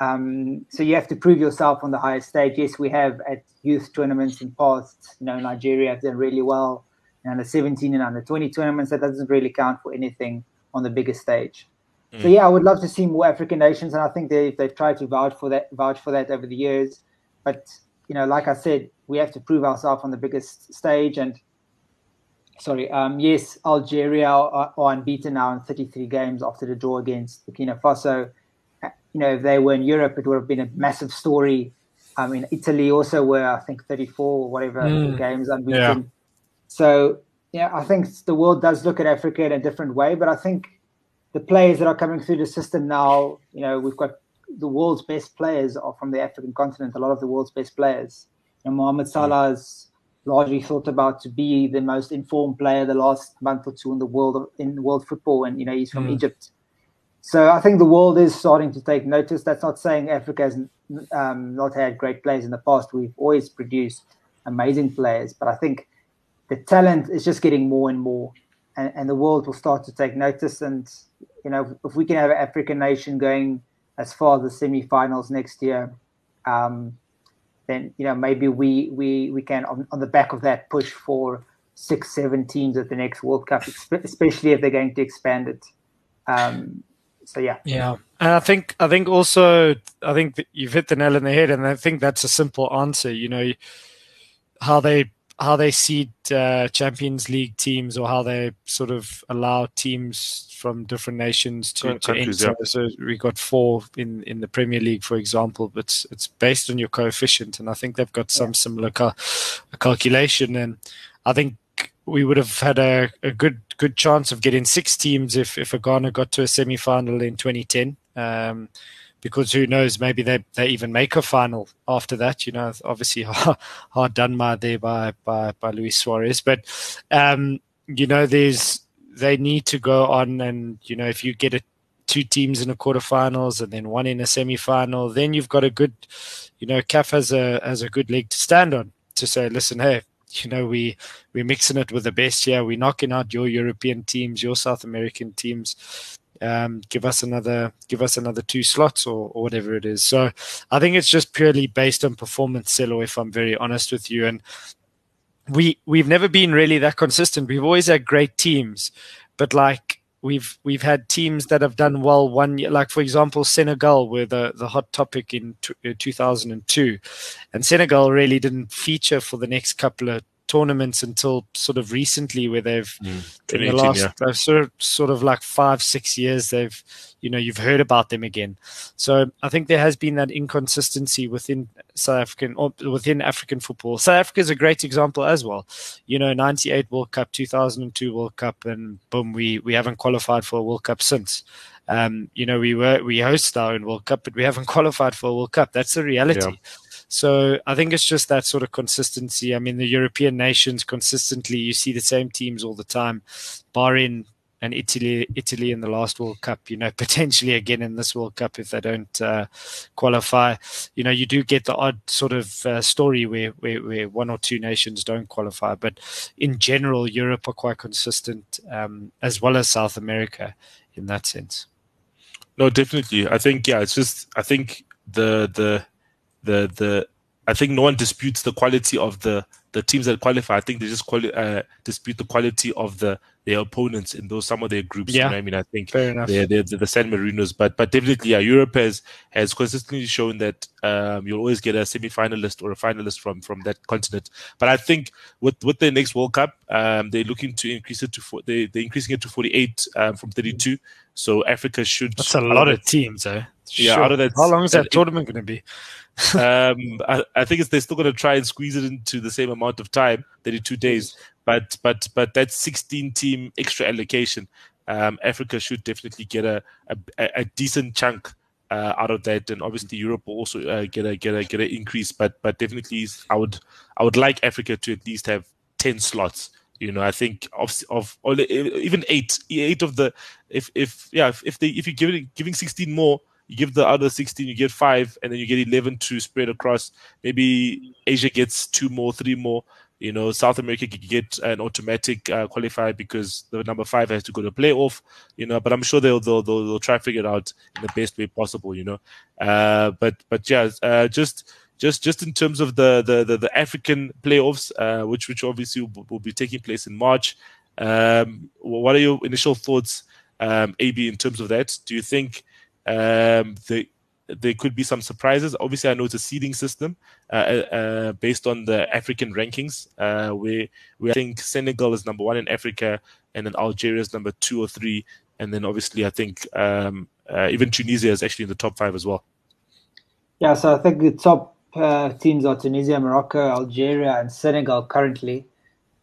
Um, so you have to prove yourself on the highest stage. Yes, we have at youth tournaments in past, you know, Nigeria have done really well. And under 17 and under 20 tournaments, that doesn't really count for anything on the biggest stage. Mm. So yeah, I would love to see more African nations, and I think they they've tried to vouch for that vouch for that over the years. But you know, like I said, we have to prove ourselves on the biggest stage. And sorry, um, yes, Algeria are, are unbeaten now in 33 games after the draw against Burkina Faso you know, if they were in Europe, it would have been a massive story. I mean, Italy also were, I think, 34 or whatever mm. games unbeaten. Yeah. So, yeah, I think the world does look at Africa in a different way, but I think the players that are coming through the system now, you know, we've got the world's best players are from the African continent. A lot of the world's best players. You know, Mohamed hmm. Salah is largely thought about to be the most informed player the last month or two in the world in world football, and you know he's from mm. Egypt. So I think the world is starting to take notice. That's not saying Africa has um, not had great players in the past. We've always produced amazing players, but I think the talent is just getting more and more, and, and the world will start to take notice. And you know, if we can have an African nation going as far as the semi-finals next year, um, then you know maybe we we we can on, on the back of that push for six, seven teams at the next World Cup, especially if they're going to expand it. Um, so yeah, yeah, and I think I think also I think you've hit the nail on the head, and I think that's a simple answer. You know, how they how they seed uh, Champions League teams or how they sort of allow teams from different nations to, to enter. Yeah. So we got four in, in the Premier League, for example, but it's, it's based on your coefficient, and I think they've got some yeah. similar cal- calculation. And I think we would have had a, a good good chance of getting six teams if if Ghana got to a semi final in 2010. Um, because who knows, maybe they, they even make a final after that. You know, obviously hard, done by there by by by Luis Suarez, but um, you know, there's they need to go on and you know if you get a two teams in the quarterfinals and then one in a semi-final, then you've got a good, you know, CAF has a has a good leg to stand on to say, listen, hey, you know, we we're mixing it with the best here. We're knocking out your European teams, your South American teams. Um, give us another give us another two slots or, or whatever it is. So I think it's just purely based on performance, Celo, if I'm very honest with you. And we we've never been really that consistent. We've always had great teams, but like we've we've had teams that have done well one year. Like for example, Senegal were the the hot topic in t- uh, 2002, and Senegal really didn't feature for the next couple of tournaments until sort of recently, where they've mm, in the last yeah. uh, sort of, sort of like five six years they've you know you've heard about them again. So I think there has been that inconsistency within South African or within African football. South Africa is a great example as well. You know, '98 World Cup, 2002 World Cup, and boom, we we haven't qualified for a World Cup since. Um, you know, we were we host our own World Cup, but we haven't qualified for a World Cup. That's the reality. Yeah. So I think it's just that sort of consistency. I mean, the European nations consistently, you see the same teams all the time, barring and Italy, Italy in the last World Cup. You know, potentially again in this World Cup if they don't uh, qualify. You know, you do get the odd sort of uh, story where, where, where one or two nations don't qualify, but in general, Europe are quite consistent um, as well as South America in that sense. No, definitely. I think yeah, it's just I think the the the the I think no one disputes the quality of the the teams that qualify. I think they just quali- uh, dispute the quality of the their opponents in those some of their groups. Yeah. You know I mean, I think Fair enough. they're, they're, they're, the San Marinos, but but definitely, yeah, Europe has has consistently shown that um, you'll always get a semi-finalist or a finalist from from that continent. But I think with with the next World Cup, um, they're looking to increase it to four, they they're increasing it to 48 um, from 32. So Africa should. That's a lot of teams, eh? Yeah, sure. out of that. How long is that tournament going to be? um, I, I, think they're still going to try and squeeze it into the same amount of time, 32 days. But but but that 16 team extra allocation, um, Africa should definitely get a a, a decent chunk uh, out of that, and obviously Europe will also uh, get a get a get an increase. But but definitely, I would I would like Africa to at least have 10 slots. You know, I think of of even eight, eight of the if if yeah if, if they if you give it giving 16 more you give the other 16, you get five, and then you get 11 to spread across. Maybe Asia gets two more, three more. You know, South America could get an automatic uh, because the number five has to go to playoff. You know, but I'm sure they'll they'll they'll, they'll try to figure it out in the best way possible. You know, uh, but but yeah, uh, just just just in terms of the the the, the African playoffs, uh, which which obviously will, will, be taking place in March. Um, what are your initial thoughts, um, AB, in terms of that? Do you think um, the, there could be some surprises. Obviously, I know it's a seeding system uh, uh, uh, based on the African rankings. Uh, we I think Senegal is number one in Africa, and then Algeria is number two or three, and then obviously I think um, uh, even Tunisia is actually in the top five as well. Yeah, so I think the top uh, teams are Tunisia, Morocco, Algeria, and Senegal currently.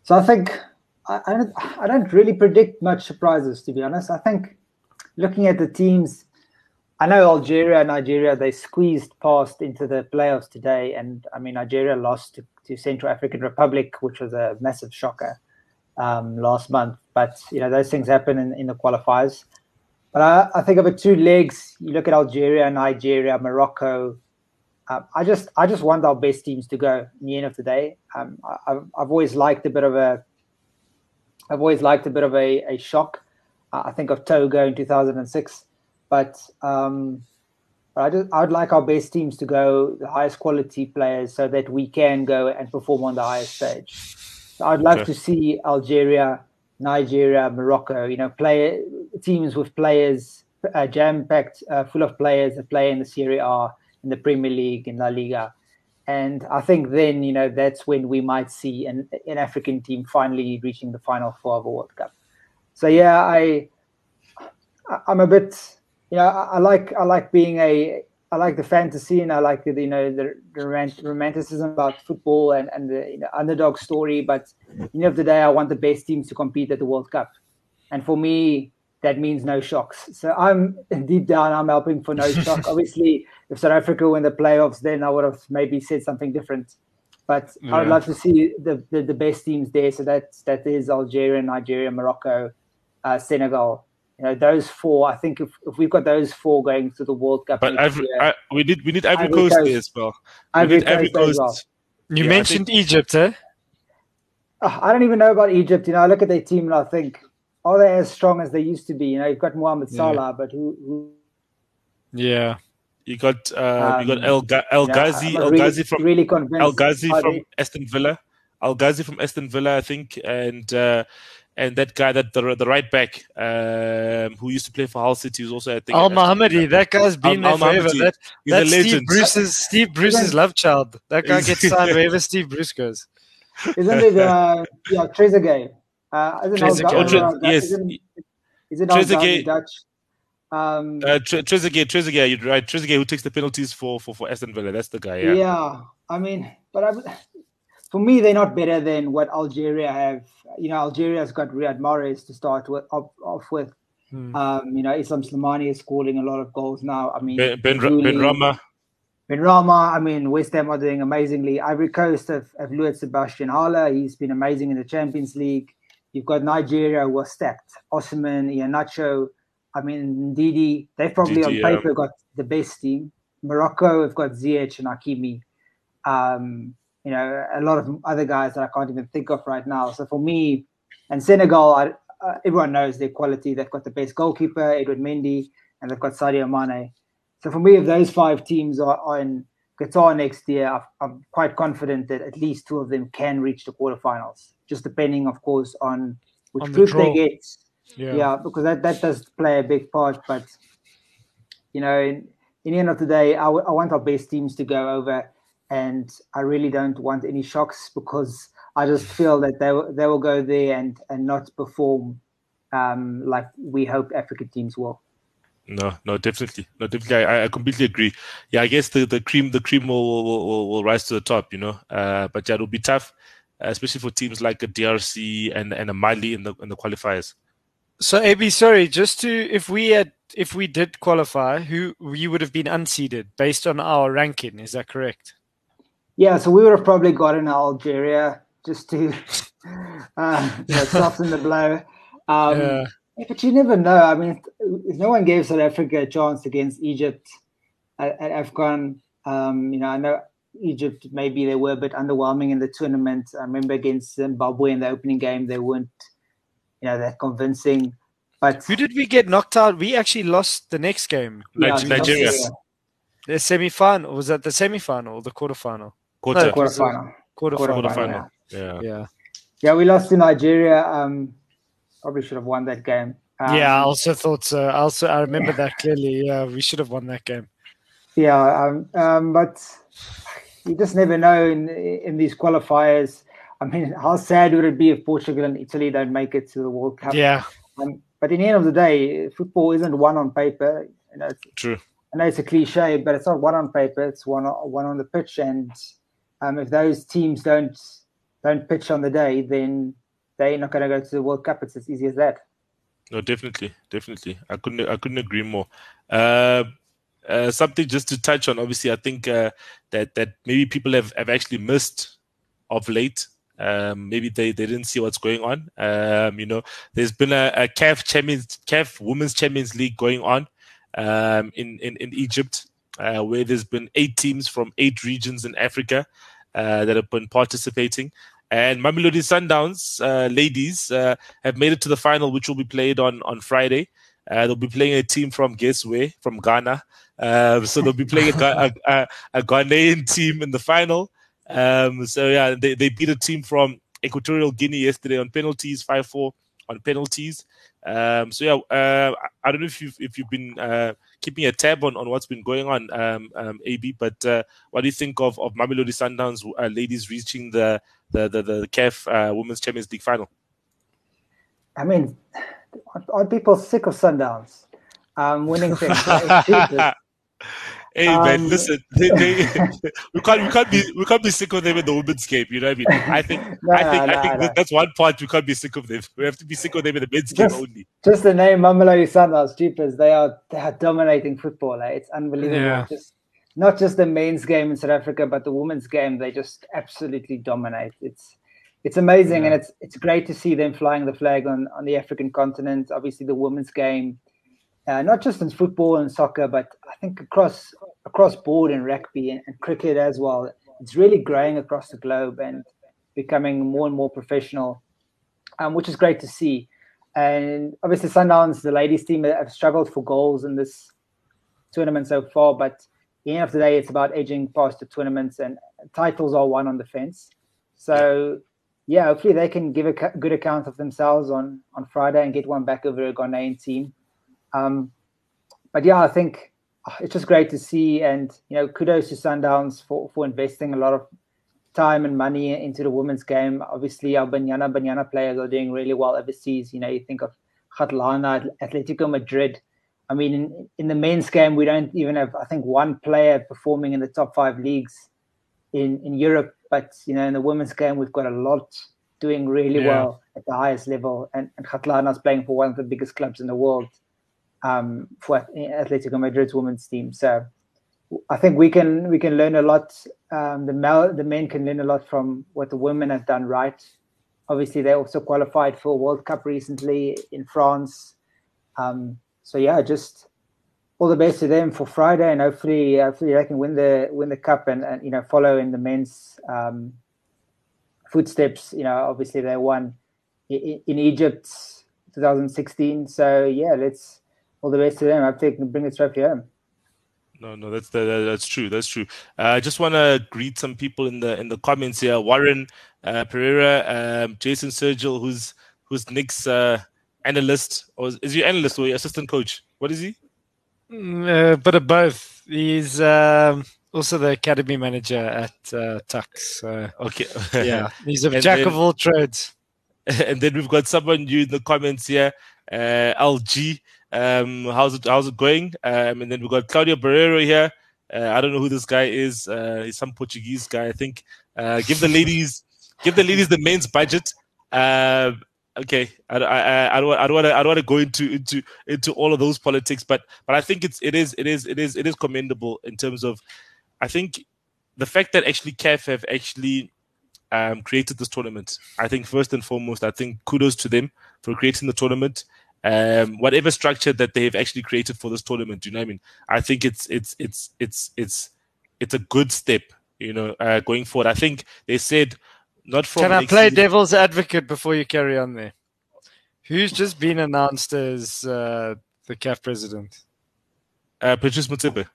So I think I, I, don't, I don't really predict much surprises to be honest. I think looking at the teams, I know Algeria, and Nigeria, they squeezed past into the playoffs today, and I mean Nigeria lost to, to Central African Republic, which was a massive shocker um, last month. But you know those things happen in, in the qualifiers. But I, I think of the two legs, you look at Algeria, Nigeria, Morocco. Um, I just I just want our best teams to go in the end of the day. Um, I, have I've always liked a bit of a I've always liked a bit of a, a shock. Uh, I think of Togo in 2006 but um, I just I would like our best teams to go the highest quality players so that we can go and perform on the highest stage. So I'd love okay. to see Algeria, Nigeria, Morocco. You know, play teams with players uh, jam packed, uh, full of players that play in the Serie A, in the Premier League, in La Liga. And I think then, you know, that's when we might see an, an African team finally reaching the final four of a World Cup. So yeah, I I'm a bit you know, I, I, like I like being a I like the fantasy and I like the you know the, the romanticism about football and and the you know, underdog story. But the end of the day, I want the best teams to compete at the World Cup, and for me, that means no shocks. So I'm deep down, I'm helping for no shock. Obviously, if South Africa win the playoffs, then I would have maybe said something different. But yeah. I would love to see the, the, the best teams there. So that that is Algeria, Nigeria, Morocco, uh, Senegal you know those four. I think if, if we've got those four going to the World Cup, but Ivory, year, I, we need we need Ivory, Ivory Coast, Coast there as well. We Ivory need Ivory Coast. Well. You yeah, mentioned think, Egypt, eh? Oh, I don't even know about Egypt. You know, I look at their team and I think, are they as strong as they used to be? You know, you've got Mohamed Salah, yeah. but who, who? Yeah. You got uh, um, you got El, Ga- El Ghazi, El really, Ghazi from really El Ghazi from Aston Villa, El Ghazi from Aston Villa, I think, and uh, and that guy that the, the right back um, who used to play for Hull City was also I think Al Mohammadi. That guy's been Al- there forever. That, that's Steve Bruce's Steve Bruce's love child. That guy gets signed wherever Steve Bruce goes. Isn't it? Uh, yeah, Trezeguet. Uh, isn't Trezeguet. yes. Isn't, isn't Trezeguet. Dutch? Um, uh, Trezeguet, Trezeguet, you're right. Trezeguet, who takes the penalties for for for Aston Villa. That's the guy. Yeah. Yeah. I mean, but I, for me, they're not better than what Algeria have. You know, Algeria's got Riyad Mahrez to start with, off, off with. Hmm. Um, you know, Islam Slimani is scoring a lot of goals now. I mean, Ben, ben, Benrahma. Ben Rama, I mean, West Ham are doing amazingly. Ivory Coast have, have lured Sébastien Haller. He's been amazing in the Champions League. You've got Nigeria who are stacked. Osimhen, Iheanacho, I mean, Ndidi. They've probably on paper yeah. got the best team. Morocco have got Ziyech and Hakimi. Um, you know, a lot of other guys that I can't even think of right now. So for me, and Senegal, I, uh, everyone knows their quality. They've got the best goalkeeper, Edouard Mendy, and they've got Sadio Mane. So for me, if those five teams are, are in Qatar next year, i I'm quite confident that at least two of them can reach the quarterfinals. Just depending, of course, on which on group the they get. Yeah. yeah, because that, that does play a big part. But you know, in, in the end of the day, I, w- I want our best teams to go over and I really don't want any shocks because I just feel that they they will go there and and not perform um, like we hope African teams will. No, no, definitely, no, definitely. I, I completely agree. Yeah, I guess the, the cream the cream will, will, will rise to the top, you know. Uh, but yeah, it'll be tough, especially for teams like a DRC and and a Mali in the in the qualifiers. So, AB, sorry, just to if we had if we did qualify, who you would have been unseeded based on our ranking? Is that correct? Yeah, so we would have probably gotten Algeria just to uh, soften the blow. Um, yeah. But you never know. I mean, no one gave South Africa a chance against Egypt at, at AFCON. Um, you know, I know Egypt maybe they were a bit underwhelming in the tournament. I remember against Zimbabwe in the opening game, they weren't, you know, that convincing. But who did we get knocked out? We actually lost the next game. Yeah, Nigeria. Nigeria. The semi final was that the semi final or the quarter final? Quarter. No, quarterfinal. Quarterfinal. Quarterfinal. Yeah. yeah. Yeah. we lost to Nigeria. Um, probably should have won that game. Um, yeah, I also thought so. I also I remember yeah. that clearly. Yeah, we should have won that game. Yeah, um, um, but you just never know in in these qualifiers. I mean, how sad would it be if Portugal and Italy don't make it to the World Cup? Yeah. Um, but in the end of the day, football isn't one on paper. You know, True. I know it's a cliche, but it's not one on paper. It's one one on the pitch, and um, if those teams don't don't pitch on the day, then they're not going to go to the World Cup. It's as easy as that. No, definitely, definitely. I couldn't, I couldn't agree more. Uh, uh, something just to touch on. Obviously, I think uh, that that maybe people have, have actually missed of late. Um, maybe they, they didn't see what's going on. Um, you know, there's been a, a CAF Champions CAF Women's Champions League going on um, in, in in Egypt, uh, where there's been eight teams from eight regions in Africa uh, that have been participating. And Mamelodi Sundowns uh, ladies uh, have made it to the final, which will be played on on Friday. Uh, they'll be playing a team from guess where? From Ghana. Um, so they'll be playing a, a, a, a, Ghanaian team in the final. Um, so yeah, they, they beat a team from Equatorial Guinea yesterday on penalties, five four on penalties. Um, so yeah, uh, I don't know if you've if you've been uh, keeping a tab on, on what's been going on, um, um, AB. But uh, what do you think of of Mamelodi Sundowns uh, ladies reaching the the the, the CAF uh, Women's Champions League final? I mean, are people sick of Sundowns um, winning things? Hey um, man, listen, they, they, we can't we can't be we can't be sick of them in the women's game. You know what I mean? I think nah, I think nah, I think nah. that's one part we can't be sick of them. We have to be sick of them in the men's just, game only. Just the name Mamelodi Sundowns, jeepers, they are they are dominating football. Eh? It's unbelievable. Yeah. Just not just the men's game in South Africa, but the women's game. They just absolutely dominate. It's it's amazing, yeah. and it's it's great to see them flying the flag on on the African continent. Obviously, the women's game uh, not just in football and soccer, but I think across across board in rugby and, and, cricket as well. It's really growing across the globe and becoming more and more professional, um, which is great to see. And obviously, Sundowns, the ladies team, have struggled for goals in this tournament so far. But the end of the day, it's about edging past the tournaments, and titles are won on the fence. So yeah, hopefully they can give a good account of themselves on on Friday and get one back over a Ghanaian team. Um, but yeah, I think uh, it's just great to see, and you know, kudos to Sundowns for for investing a lot of time and money into the women's game. Obviously, our Banyana Banyana players are doing really well overseas. You know, you think of Kgatlana, Atletico Madrid. I mean, in, in the men's game, we don't even have, I think, one player performing in the top five leagues in, in Europe. But, you know, in the women's game, we've got a lot doing really yeah. well at the highest level. And, and is playing for one of the biggest clubs in the world um, for Atletico Madrid's women's team. So I think we can we can learn a lot. Um, the male, the men can learn a lot from what the women have done right. Obviously, they also qualified for World Cup recently in France. Um, so yeah, just all the best to them for Friday, and hopefully, hopefully they can win the win the cup and, and you know follow in the men's um, footsteps. You know, obviously they won in, in Egypt 2016. So yeah, let's all the best to them. I think bring the trophy home. No, no, that's that, that's true. That's true. Uh, I just want to greet some people in the in the comments here. Warren uh, Pereira, um, Jason Sergil, who's who's Nick's uh, analyst, or is, is he analyst or assistant coach? What is he? Mm, uh, but of both. He's um, also the academy manager at uh, Tuks. So, okay, yeah, he's a jack then, of all trades. And then we've got someone new in the comments here, uh, LG. Um, how's it how's it going? Um, and then we got Claudio Barrero here. Uh, I don't know who this guy is. Uh, he's some Portuguese guy, I think. Uh, give the ladies, give the ladies the men's budget. Uh, okay, I, I, I don't, I don't want I don't want to go into into into all of those politics, but but I think it's it is it is it is it is commendable in terms of, I think, the fact that actually CAF have actually um, created this tournament. I think first and foremost, I think kudos to them for creating the tournament um, whatever structure that they've actually created for this tournament. Do you know what I mean? I think it's it's it's it's it's it's a good step, you know, uh, going forward. I think they said not from. Can I play devil's advocate before you carry on there? Who's just been announced as uh, the CAF president? Uh, Patrice Motsepe.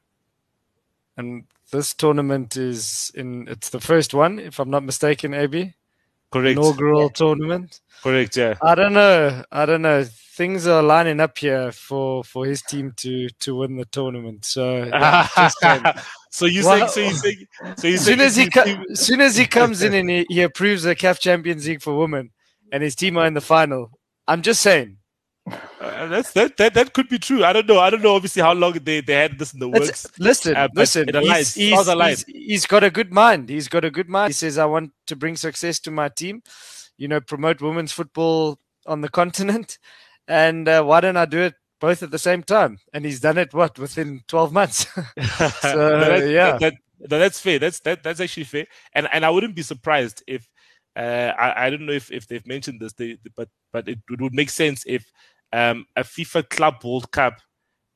And this tournament is in. It's the first one, if I'm not mistaken, AB. Correct. Inaugural yeah. tournament. Correct. Yeah. I don't know. I don't know things are lining up here for for his team to to win the tournament. So just, so you well, so you say so you soon as he co- as soon as he comes in and he, he approves the CAF Champions League for women and his team are in the final. I'm just saying. Uh, that's that, that that could be true. I don't know. I don't know. Obviously, how long they, they had this in the works. listen, uh, listen. He's, he's, he's, he's got a good mind. He's got a good mind. He says, "I want to bring success to my team. You know, promote women's football on the continent." and uh, why don't I do it both at the same time? And he's done it what within twelve months. so that, yeah, that, that, that's fair. That's that, that's actually fair. And and I wouldn't be surprised if uh, I I don't know if, if they've mentioned this, they, but but it, it would make sense if um, a FIFA Club World Cup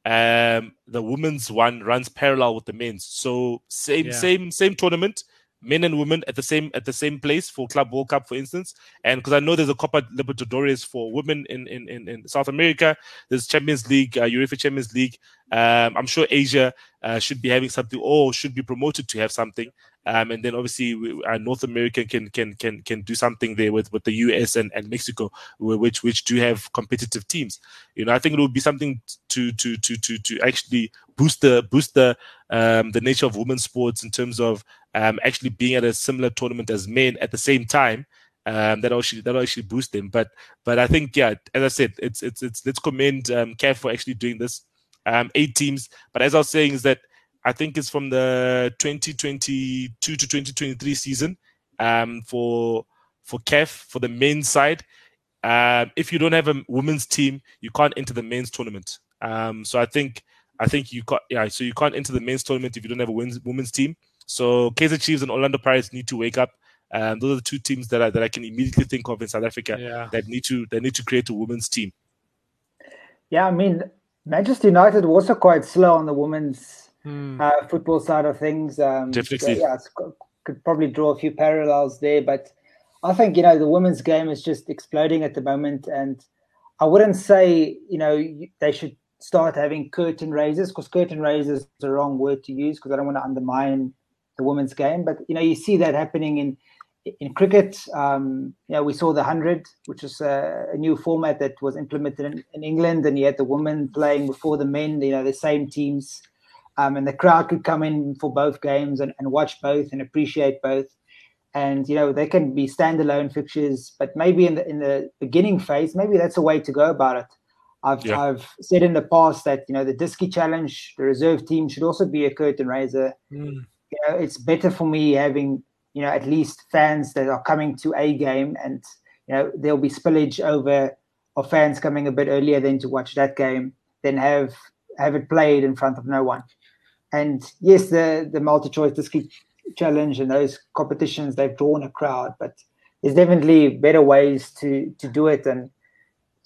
um, the women's one runs parallel with the men's. So same, yeah. same, same tournament, men and women at the same at the same place for Club World Cup, for instance. And because I know there's a Copa Libertadores for women in, in, in, in South America, there's Champions League, uh, UEFA Champions League. Um, I'm sure Asia uh, should be having something or should be promoted to have something. Um, and then obviously we, uh, North America can can can can do something there with, with the US and, and Mexico, which which do have competitive teams. You know, I think it would be something to to to to to actually boost the boost the um, the nature of women's sports in terms of um, actually being at a similar tournament as men at the same time. Um, that actually that actually boost them. But but I think yeah, as I said, it's it's it's let's commend um, CAF for actually doing this. Um, eight teams, but as I was saying, is that I think it's from the 2022 to 2023 season um, for for CAF for the men's side. Um, if you don't have a women's team, you can't enter the men's tournament. Um, so I think I think you got yeah. So you can't enter the men's tournament if you don't have a women's, women's team. So Kaizer Chiefs and Orlando Pirates need to wake up. Um, those are the two teams that I, that I can immediately think of in South Africa yeah. that need to that need to create a women's team. Yeah, I mean Manchester United were also quite slow on the women's mm. uh, football side of things. Um, Definitely. yeah, could probably draw a few parallels there, but I think you know the women's game is just exploding at the moment, and I wouldn't say you know they should start having curtain raisers because curtain raisers is the wrong word to use because I don't want to undermine the women's game, but you know you see that happening in in cricket. Um, you know we saw the hundred, which is a, a, new format that was implemented in, in England, and you had the women playing before the men. You know the same teams um, and the crowd could come in for both games and, and watch both and appreciate both. And you know they can be standalone fixtures, but maybe in the in the beginning phase, maybe that's a way to go about it. I've yeah. I've said in the past that you know the Diski Challenge, the reserve team should also be a curtain raiser. Mm. You know, it's better for me having you know at least fans that are coming to a game, and you know there'll be spillage over of fans coming a bit earlier than to watch that game, than have have it played in front of no one. And yes, the the MultiChoice Diski challenge and those competitions they've drawn a crowd, but there's definitely better ways to to do it and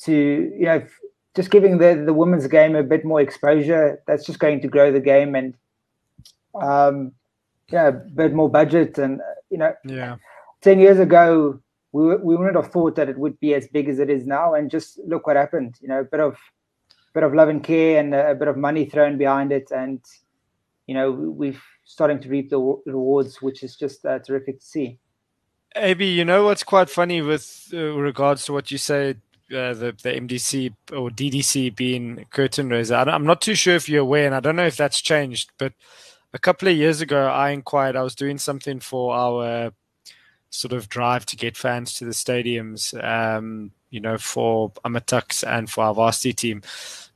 to you know just giving the the women's game a bit more exposure. That's just going to grow the game and um yeah, a bit more budget and you know yeah. Ten years ago, we we wouldn't have thought that it would be as big as it is now. And just look what happened. You know, a bit of bit of love and care and a, a bit of money thrown behind it, and you know, we've starting to reap the rewards, which is just uh, terrific to see. AB, you know what's quite funny with uh, regards to what you say, uh, the the MDC or DDC being curtain raiser. I'm not too sure if you're aware, and I don't know if that's changed. But a couple of years ago, I inquired. I was doing something for our sort of drive to get fans to the stadiums. Um, you know, for AmaTuks and for our varsity team.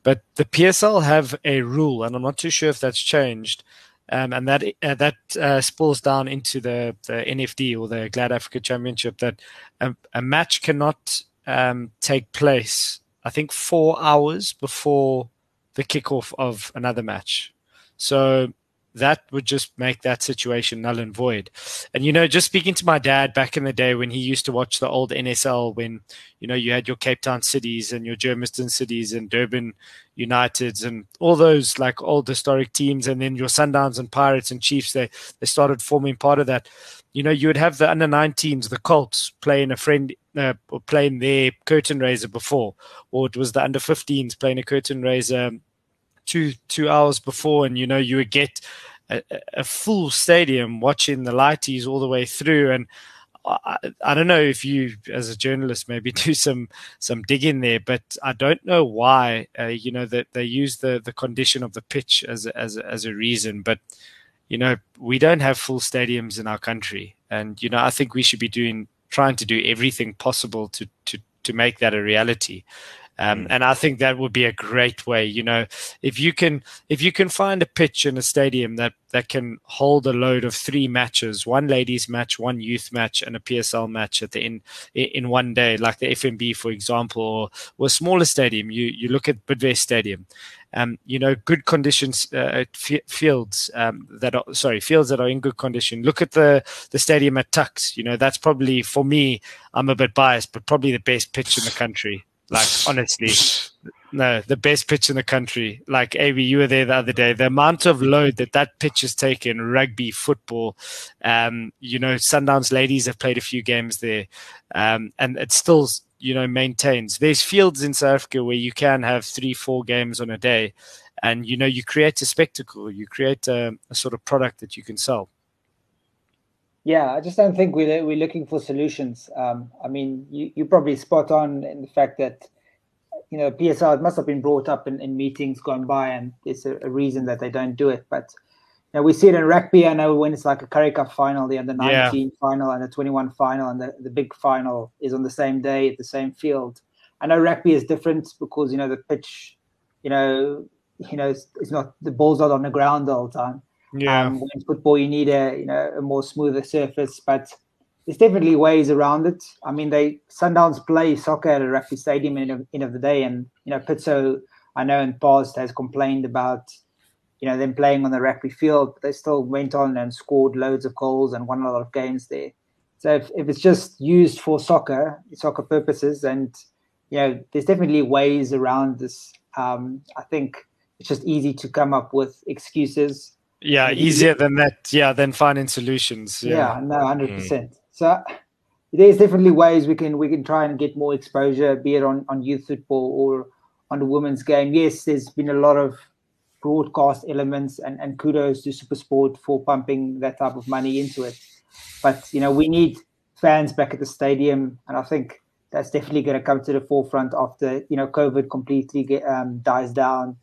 But the PSL have a rule, and I'm not too sure if that's changed. Um, and that uh, that uh, spills down into the, the NFD or the GladAfrica Championship that a, a match cannot um, take place. I think four hours before the kickoff of another match. So that would just make that situation null and void. And you know, just speaking to my dad back in the day when he used to watch the old NSL, when you know you had your Cape Town cities and your Germiston cities and Durban Uniteds and all those like old historic teams, and then your Sundowns and Pirates and Chiefs, they they started forming part of that. You know, you would have the under 19s, the Colts playing a friend uh, playing their curtain raiser before, or it was the under 15s playing a curtain raiser two two hours before, and you know you would get a, a full stadium watching the lighties all the way through. And I, I, don't know if you, as a journalist, maybe do some some digging there, but I don't know why. Uh, you know that they use the the condition of the pitch as as as a reason, but you know we don't have full stadiums in our country, and you know I think we should be doing trying to do everything possible to to to make that a reality. Um, mm. And I think that would be a great way. You know, if you can if you can find a pitch in a stadium that that can hold a load of three matches, one ladies match, one youth match, and a PSL match at the in in one day, like the FNB, for example, or, or a smaller stadium. You you look at Bidvest Stadium, um, you know, good conditions uh, f- fields um, that are sorry fields that are in good condition. Look at the the stadium at Tuks. You know, that's probably for me. I'm a bit biased, but probably the best pitch in the country. Like honestly, no, the best pitch in the country. Like AB, you were there the other day. The amount of load that that pitch has taken, rugby, football. Um, you know, Sundowns ladies have played a few games there, um, and it still you know maintains. There's fields in South Africa where you can have three, four games on a day, and you know you create a spectacle. You create a, a sort of product that you can sell. Yeah, I just don't think we're we're looking for solutions. Um, I mean, you you probably spot on in the fact that you know PSL must have been brought up in, in meetings gone by, and there's a, a, reason that they don't do it. But you know, we see it in rugby. I know when it's like a Currie Cup final, the under 19 yeah. final, and the 21 final, and the, the big final is on the same day at the same field. I know rugby is different because you know the pitch, you know, you know, it's, it's not the ball's not on the ground all the time. Yeah. Um, when football, you need a you know a more smoother surface, but there's definitely ways around it. I mean, they Sundowns play soccer at a rugby stadium in the end of the day, and you know, Pitso, I know in past has complained about you know them playing on the rugby field, but they still went on and scored loads of goals and won a lot of games there. So if, if it's just used for soccer, soccer purposes, and you know, there's definitely ways around this. Um, I think it's just easy to come up with excuses yeah, easier than that. Yeah, than finding solutions. Yeah, yeah no, hundred mm. percent. So there's definitely ways we can we can try and get more exposure, be it on on youth football or on the women's game. Yes, there's been a lot of broadcast elements, and and kudos to SuperSport for pumping that type of money into it. But you know, we need fans back at the stadium, and I think that's definitely going to come to the forefront after you know COVID completely get, um, dies down.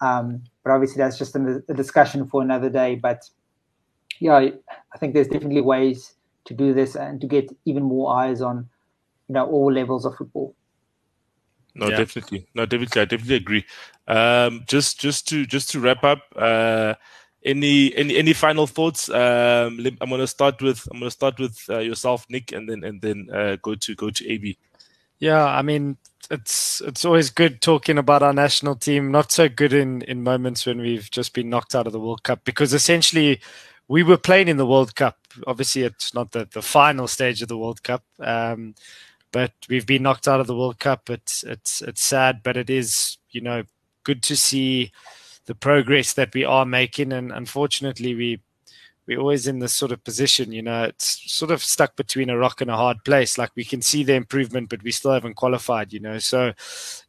Um, but obviously, that's just a, a, discussion for another day. But yeah, I think there's definitely ways to do this and to get even more eyes on, you know, all levels of football. No, yeah. definitely. No, definitely. I definitely agree. Um, just, just to, just to wrap up. Uh, any, any, any final thoughts? Um, I'm gonna start with, I'm gonna start with uh, yourself, Nick, and then, and then uh, go to, go to AB. Yeah, I mean, it's it's always good talking about our national team. Not so good in in moments when we've just been knocked out of the World Cup because essentially we were playing in the World Cup. Obviously, it's not the the final stage of the World Cup, um, but we've been knocked out of the World Cup. It's it's it's sad, but it is you know good to see the progress that we are making. And unfortunately, we we're always in this sort of position, you know, it's sort of stuck between a rock and a hard place. Like we can see the improvement, but we still haven't qualified, you know. So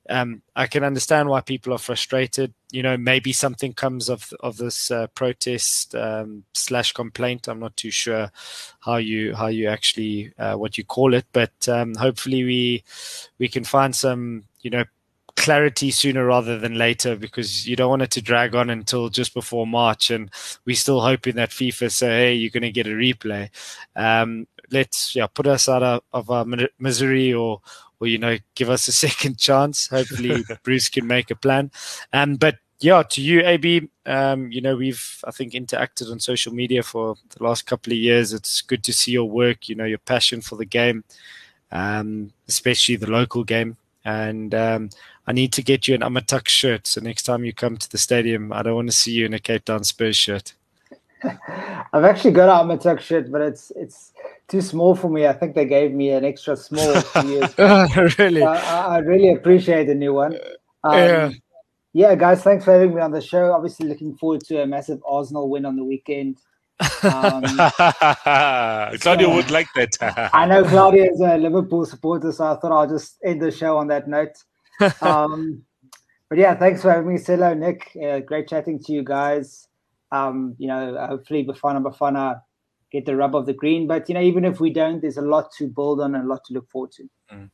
um, I can understand why people are frustrated. You know, maybe something comes of of this uh, protest um, slash complaint. I'm not too sure how you how you actually uh, what you call it, but um, hopefully we we can find some you know clarity sooner rather than later because you don't want it to drag on until just before March. And we're still hoping that FIFA say, hey, you're going to get a replay. Um, let's yeah put us out of, of our misery or or you know give us a second chance. Hopefully Broos can make a plan. Um, but yeah, to you, AB, um, you know, we've, I think, interacted on social media for the last couple of years. It's good to see your work, you know, your passion for the game, um, especially the local game. And um, I need to get you an Amatuk shirt. So next time you come to the stadium, I don't want to see you in a Cape Town Spurs shirt. I've actually got an Amatuk shirt, but it's it's too small for me. I think they gave me an extra small. really? I, I, really appreciate the new one. Um, yeah. Yeah, guys, thanks for having me on the show. Obviously, looking forward to a massive Arsenal win on the weekend. Um, Claudio would like that. I know Claudio is a Liverpool supporter, so I thought I'll just end the show on that note. Um, but yeah, thanks for having me, Silo, Nick. Uh, great chatting to you guys. Um, you know, hopefully Bafana Bafana get the rub of the green. But you know, even if we don't, there's a lot to build on and a lot to look forward to. Mm.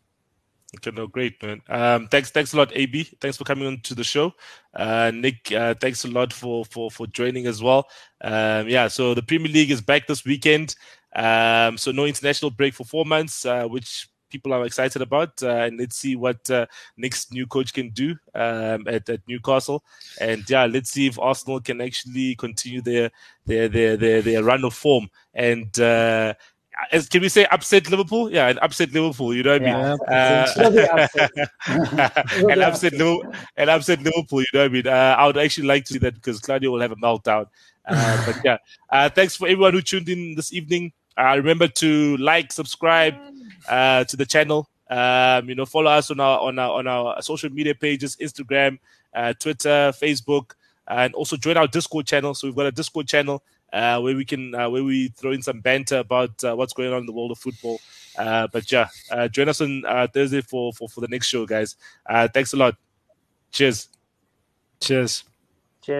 Okay, no, great, man. Um, thanks, thanks a lot, AB. Thanks for coming on to the show. Uh, Nick, uh, thanks a lot for for for joining as well. Um, yeah, so the Premier League is back this weekend. Um, so no international break for four months, uh, which people are excited about, uh, and let's see what uh, next new coach can do um, at, at Newcastle. And yeah, let's see if Arsenal can actually continue their their their their, their run of form and. Uh, as, can we say upset Liverpool? Yeah, an upset Liverpool. You know what I mean? Uh, and upset Liverpool, and upset Liverpool. You know what I mean? Uh, I would actually like to see that because Claudio will have a meltdown. Uh, but yeah, uh, thanks for everyone who tuned in this evening. Uh, remember to like, subscribe uh, to the channel. Um, you know, follow us on our on our on our social media pages: Instagram, Twitter, Facebook, and also join our Discord channel. So we've got a Discord channel uh, where we can uh, where we throw in some banter about uh, what's going on in the world of football. Uh, but yeah, uh, join us on uh, Thursday for, for for the next show, guys. thanks a lot. Cheers. Cheers.